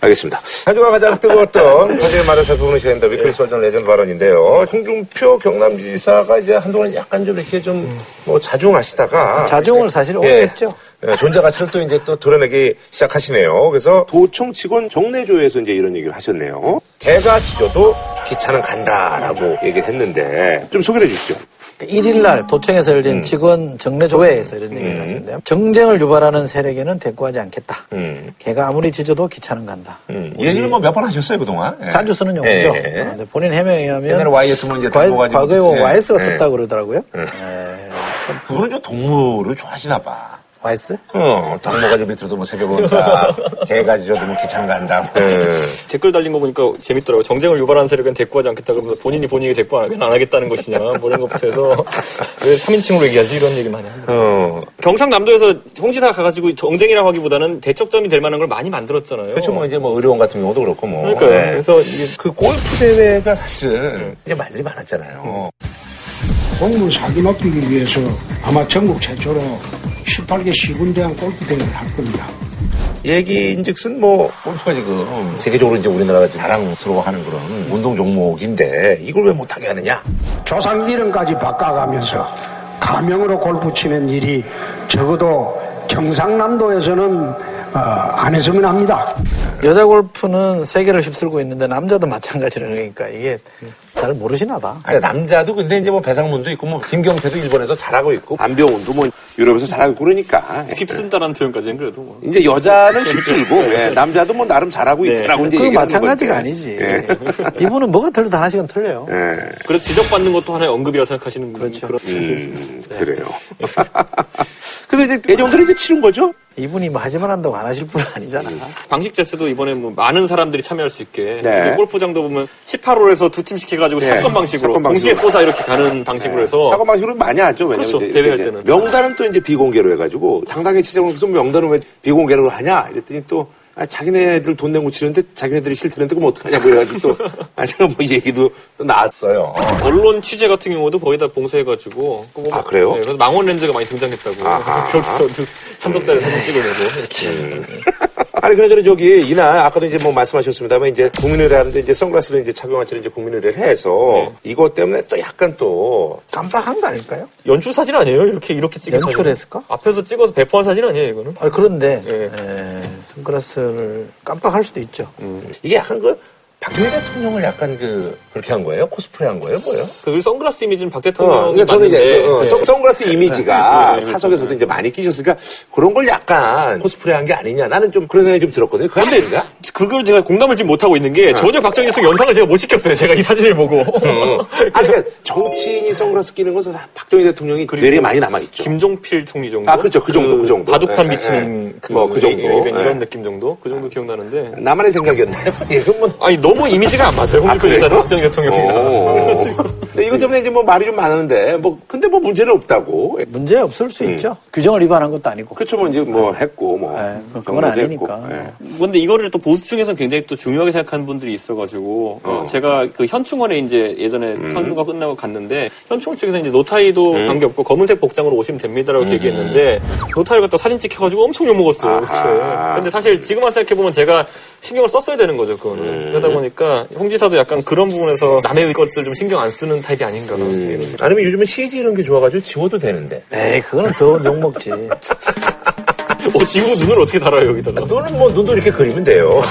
알겠습니다. 한 주간 가장 뜨거웠던 화제의 말을 살펴보는 시간입니다. weekly 설전 레전드 발언인데요. 홍준표 경남지사가 이제 한동안 약간 좀 이렇게 좀 뭐 자중하시다가 자중을 사실 오래 했죠. 예, 존재 가치를 또 이제 또 드러내기 시작하시네요. 그래서 도청 직원 정례조에서 이제 이런 얘기를 하셨네요. 개가 지져도 기차는 간다라고 얘기를 했는데 좀 소개해 주시죠. 1일날 도청에서 열린 음. 직원 정례조회에서 이런 얘기를 하셨는데요. 정쟁을 유발하는 세력에는 대꾸하지 않겠다. 음. 걔가 아무리 지져도 기차는 간다. 음, 이 얘기를 뭐몇 번 하셨어요 그동안? 예. 자주 쓰는 용어죠. 예, 어, 예. 근데 본인 해명에 의하면 옛날에 YS면 이제 과- 들고 가지고 과거에 예. YS가 예. 썼다고 그러더라고요. 그분은 좀 동물을 좋아하시나 봐. YS? 어, 닭모가지 밑으로도 뭐 새겨보니까 개가 지져도 뭐 기차는 간다. 뭐. 댓글 달린 거 보니까 재밌더라고요. 정쟁을 유발하는 세력은 대꾸하지 않겠다 그러면서 본인이 본인에게 대꾸 안, 안 하겠다는 것이냐 뭐 이런 것부터 해서 왜 3인칭으로 얘기하지 이런 얘기 많이 합니다. 어, 경상남도에서 홍지사 가가지고 정쟁이라고 하기보다는 대척점이 될 만한 걸 많이 만들었잖아요. 그렇죠. 뭐 이제 뭐 의료원 같은 경우도 그렇고 뭐. 그러니까요. 네. 그래서 이게 그 골프 대회가 사실은 이제 말들이 많았잖아요. 공무원 사기 높이기 위해서 아마 전국 최초로 18개 시군대항 골프 대회를 할 겁니다. 얘기인즉슨 뭐 골프가 지금 세계적으로 이제 우리나라가 자랑스러워하는 그런 운동 종목인데 이걸 왜 못하게 하느냐? 조상 이름까지 바꿔가면서 가명으로 골프 치는 일이 적어도 경상남도에서는 어, 안 했으면 합니다. 여자 골프는 세계를 휩쓸고 있는데 남자도 마찬가지라는 거니까 이게 잘 모르시나 봐. 아니, 남자도 근데 이제 뭐 배상문도 있고 뭐 김경태도 일본에서 잘하고 있고 안병훈도 뭐 유럽에서 잘하고 그러니까 휩쓴다라는 표현까지는 그래도 뭐. 이제 여자는 휩쓸고 예, 남자도 뭐 나름 잘하고 네. 있더라고 이제 그거 얘기하는 마찬가지가 건데. 아니지. 예. 이분은 뭐가 틀려도 하나씩은 틀려요. 예. 그래서 지적받는 것도 하나의 언급이라 생각하시는 그렇죠. 그런 음, 그래요. 근데 이제 예정대로 이제 치른 거죠? 이분이 뭐 하지만 한다고 안 하실 분은 아니잖아. 방식 제스도 이번에 뭐 많은 사람들이 참여할 수 있게 네. 골프장도 보면 18홀에서 두 팀씩 해가지고 네. 사건 방식으로 사건 동시에. 쏘자 이렇게 가는 방식으로 해서 사과 방식으로 많이 하죠. 그렇죠. 대회할 때는. 명단은 또 이제 비공개로 해가지고 당당히 치자고 무슨 명단을 왜 비공개로 하냐 이랬더니 또 아, 자기네들 돈 내고 치는데 자기네들이 싫다는데 그럼 어떡하냐고 해가지고 또 아, 제가 뭐 얘기도 또 나왔어요. 언론 취재 같은 경우도 거의 다 봉쇄해가지고 뭐- 아, 그래요? 네, 그래서 망원 렌즈가 많이 등장했다고 아하. 거기서 참석자를 사진 찍어내고 이렇게 음. 아니 그나저나 저기 이날 아까도 이제 뭐 말씀하셨습니다만 이제 국민의례 하는데 이제 선글라스를 이제 착용한 채로 이제 국민의례를 해서 네. 이것 때문에 또 약간 또 깜빡한 거 아닐까요? 연출 사진 아니에요? 이렇게 이렇게 찍은. 연출했을까? 앞에서 찍어서 배포한 사진 아니에요 이거는? 아, 그런데 예. 에, 선글라스 를 깜빡할 수도 있죠. 이게 약간 그 박정희 대통령을 약간 그 그렇게 한 거예요? 코스프레 한 거예요? 뭐예요? 그 선글라스 이미지는 박 어, 대통령이 그러니까 저는 이제 맞는데 어, 네. 선- 선글라스 이미지가 네, 네, 사석에서도 이제 많이 끼셨으니까 그런 걸 약간 코스프레 한 게 아니냐. 나는 좀 그런 생각이 좀 들었거든요. 그건 아닌가? 그걸 제가 공감을 지금 못 하고 있는 게 전혀 박정희 대통령 연상을 제가 못 시켰어요. 제가 이 사진을 보고. 아니, 그러니까 정치인이 선글라스 끼는 것은 박정희 대통령이 뇌리에 많이 남아 있죠. 김종필 총리 정도. 아, 그렇죠. 그 정도, 그 정도. 바둑판 예, 비치는 예. 그, 뭐그 정도. 이런 예. 느낌 정도? 그 정도 기억나는데. 나만의 생각이었나요? 이건 뭐. 아니, 너무 이미지가 안 맞아요. 홍준표 그래요? 지사는 박정희 대통령이랑. 근데 이것 때문에 이제 뭐 말이 좀 많은데, 뭐, 근데 뭐 문제는 없다고. 문제 없을 수 있죠. 규정을 위반한 것도 아니고. 그렇죠. 뭐 이제 뭐 했고, 뭐. 예, 그건 아니니까. 예. 근데 이거를 또 보수 중에서는 굉장히 또 중요하게 생각하는 분들이 있어가지고 어, 제가 그 현충원에 이제 예전에 선거가 끝나고 갔는데 현충원 측에서 이제 노타이도 관계 없고 검은색 복장으로 오시면 됩니다라고 얘기했는데 노타이를 갖다 사진 찍혀가지고 엄청 욕먹었어요. 그때. 근데 사실 지금 와서 생각해보면 제가 신경을 썼어야 되는 거죠, 그거는. 그러다 보니까 홍 지사도 약간 그런 부분에서 남의 것들 좀 신경 안 쓰는 타입이 아닌가. 이런 생각. 아니면 요즘은 CG 이런 게 좋아가지고 지워도 되는데. 에이, 그거는 더 욕먹지. 어, 지금 눈을 어떻게 달아요, 여기다가. 눈은 뭐, 눈도 이렇게 그리면 돼요.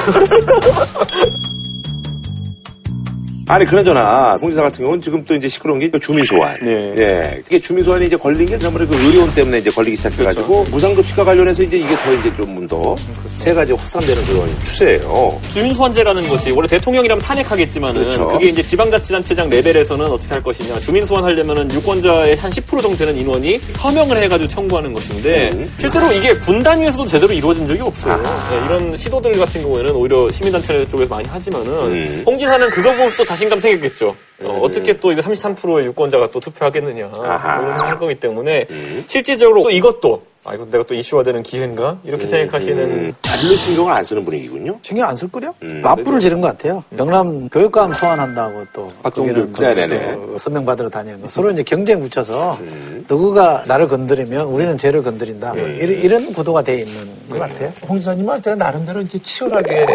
아니 그나저나 송지사 같은 경우는 지금 또 이제 시끄러운 게 주민 소환. 네. 예. 그게 주민 소환이 이제 걸린 게 아무래도 그 의료원 때문에 이제 걸리기 시작해가지고 그렇죠. 무상급식과 관련해서 이제 이게 더 이제 좀더세 가지 확산되는 그런 추세예요. 주민 소환제라는 것이 원래 대통령이라면 탄핵하겠지만은 그렇죠. 그게 이제 지방자치단체장 레벨에서는 어떻게 할 것이냐 주민 소환 하려면은 유권자의 한 10% 정도 되는 인원이 서명을 해가지고 청구하는 것인데 음. 실제로 이게 군 단위에서도 제대로 이루어진 적이 없어요. 네, 이런 시도들 같은 경우에는 오히려 시민단체 쪽에서 많이 하지만은 음. 홍 지사는 그거 보고 또 자신감 생겼겠죠. 어, 떻게또 이거 33%의 유권자가 또 투표하겠느냐 아하. 생각할 거기 때문에 음. 실질적으로 또 이것도 아 이거 내가 또 이슈화 되는 기회인가 이렇게 생각하시는 음. 별로 신경을 안 쓰는 분위기군요. 신경 안 쓸 거려? 맞불을 지른 것 같아요. 경남 교육감 소환한다고 또. 박종규 네네네. 또 서명 받으러 다니는 거. 서로 이제 경쟁 붙여서 누구가 나를 건드리면 우리는 쟤를 건드린다. 뭐 이런, 이런 구도가 돼 있는 것 같아요. 홍 지사님한테 나름대로 이제 치열하게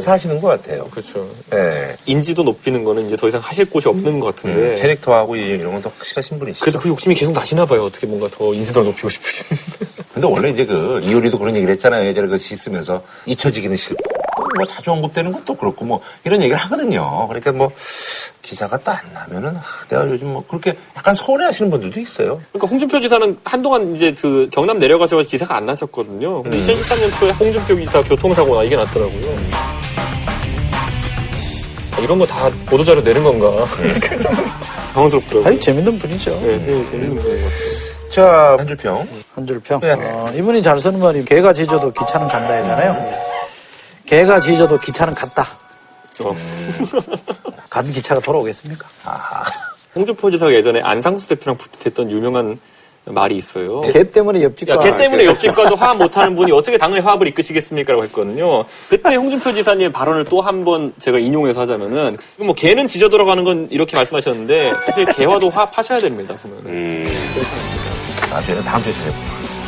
사시는 것 같아요. 그렇죠. 예. 인지도 높이는 거는 이제 더 이상 하실 곳이 없는 것 같은데. 캐릭터하고 이런 건 더 확실하신 분이시죠. 그래도 그 욕심이 계속 나시나 봐요. 어떻게 뭔가 더 인지도를 높이고 싶으신. 근데 원래 이제 그 이효리도 그런 얘기를 했잖아요. 예전에 그 씻으면서 잊혀지기는 싫고 또뭐 자주 언급되는 것도 그렇고 뭐 이런 얘기를 하거든요. 그러니까 뭐 기사가 또안 나면은 아, 내가 요즘 뭐 그렇게 약간 서운해하시는 분들도 있어요. 그러니까 홍준표 지사는 한동안 이제 그 경남 내려가서 기사가 안 나셨거든요. 근데 2013년 초에 홍준표 기사 교통사고 나 이게 났더라고요. 아, 이런 거 다 보도자료 내는 건가? 당황스럽더라고요. 아주 재밌는 분이죠. 네, 되게 재밌는 분인 것 같아요. 자, 한 줄 평. 한 줄 평. 네. 어, 이분이 잘 쓰는 말이 개가 짖어도 기차는 간다잖아요. 개가 짖어도 기차는 갔다. 어. 간 기차가 돌아오겠습니까? 홍준표 지사가 예전에 안상수 대표랑 붙었던 유명한 말이 있어요. 개 때문에 옆집과 야, 걔 때문에 옆집과도 화합 못하는 분이 어떻게 당의 화합을 이끄시겠습니까라고 했거든요. 그때 홍준표 지사님 발언을 또 한 번 제가 인용해서 하자면은 뭐 개는 지져 들어가는 건 이렇게 말씀하셨는데 사실 개와도 화합하셔야 됩니다 보면은. 아, 다음 주에 찾아뵙도록 하겠습니다.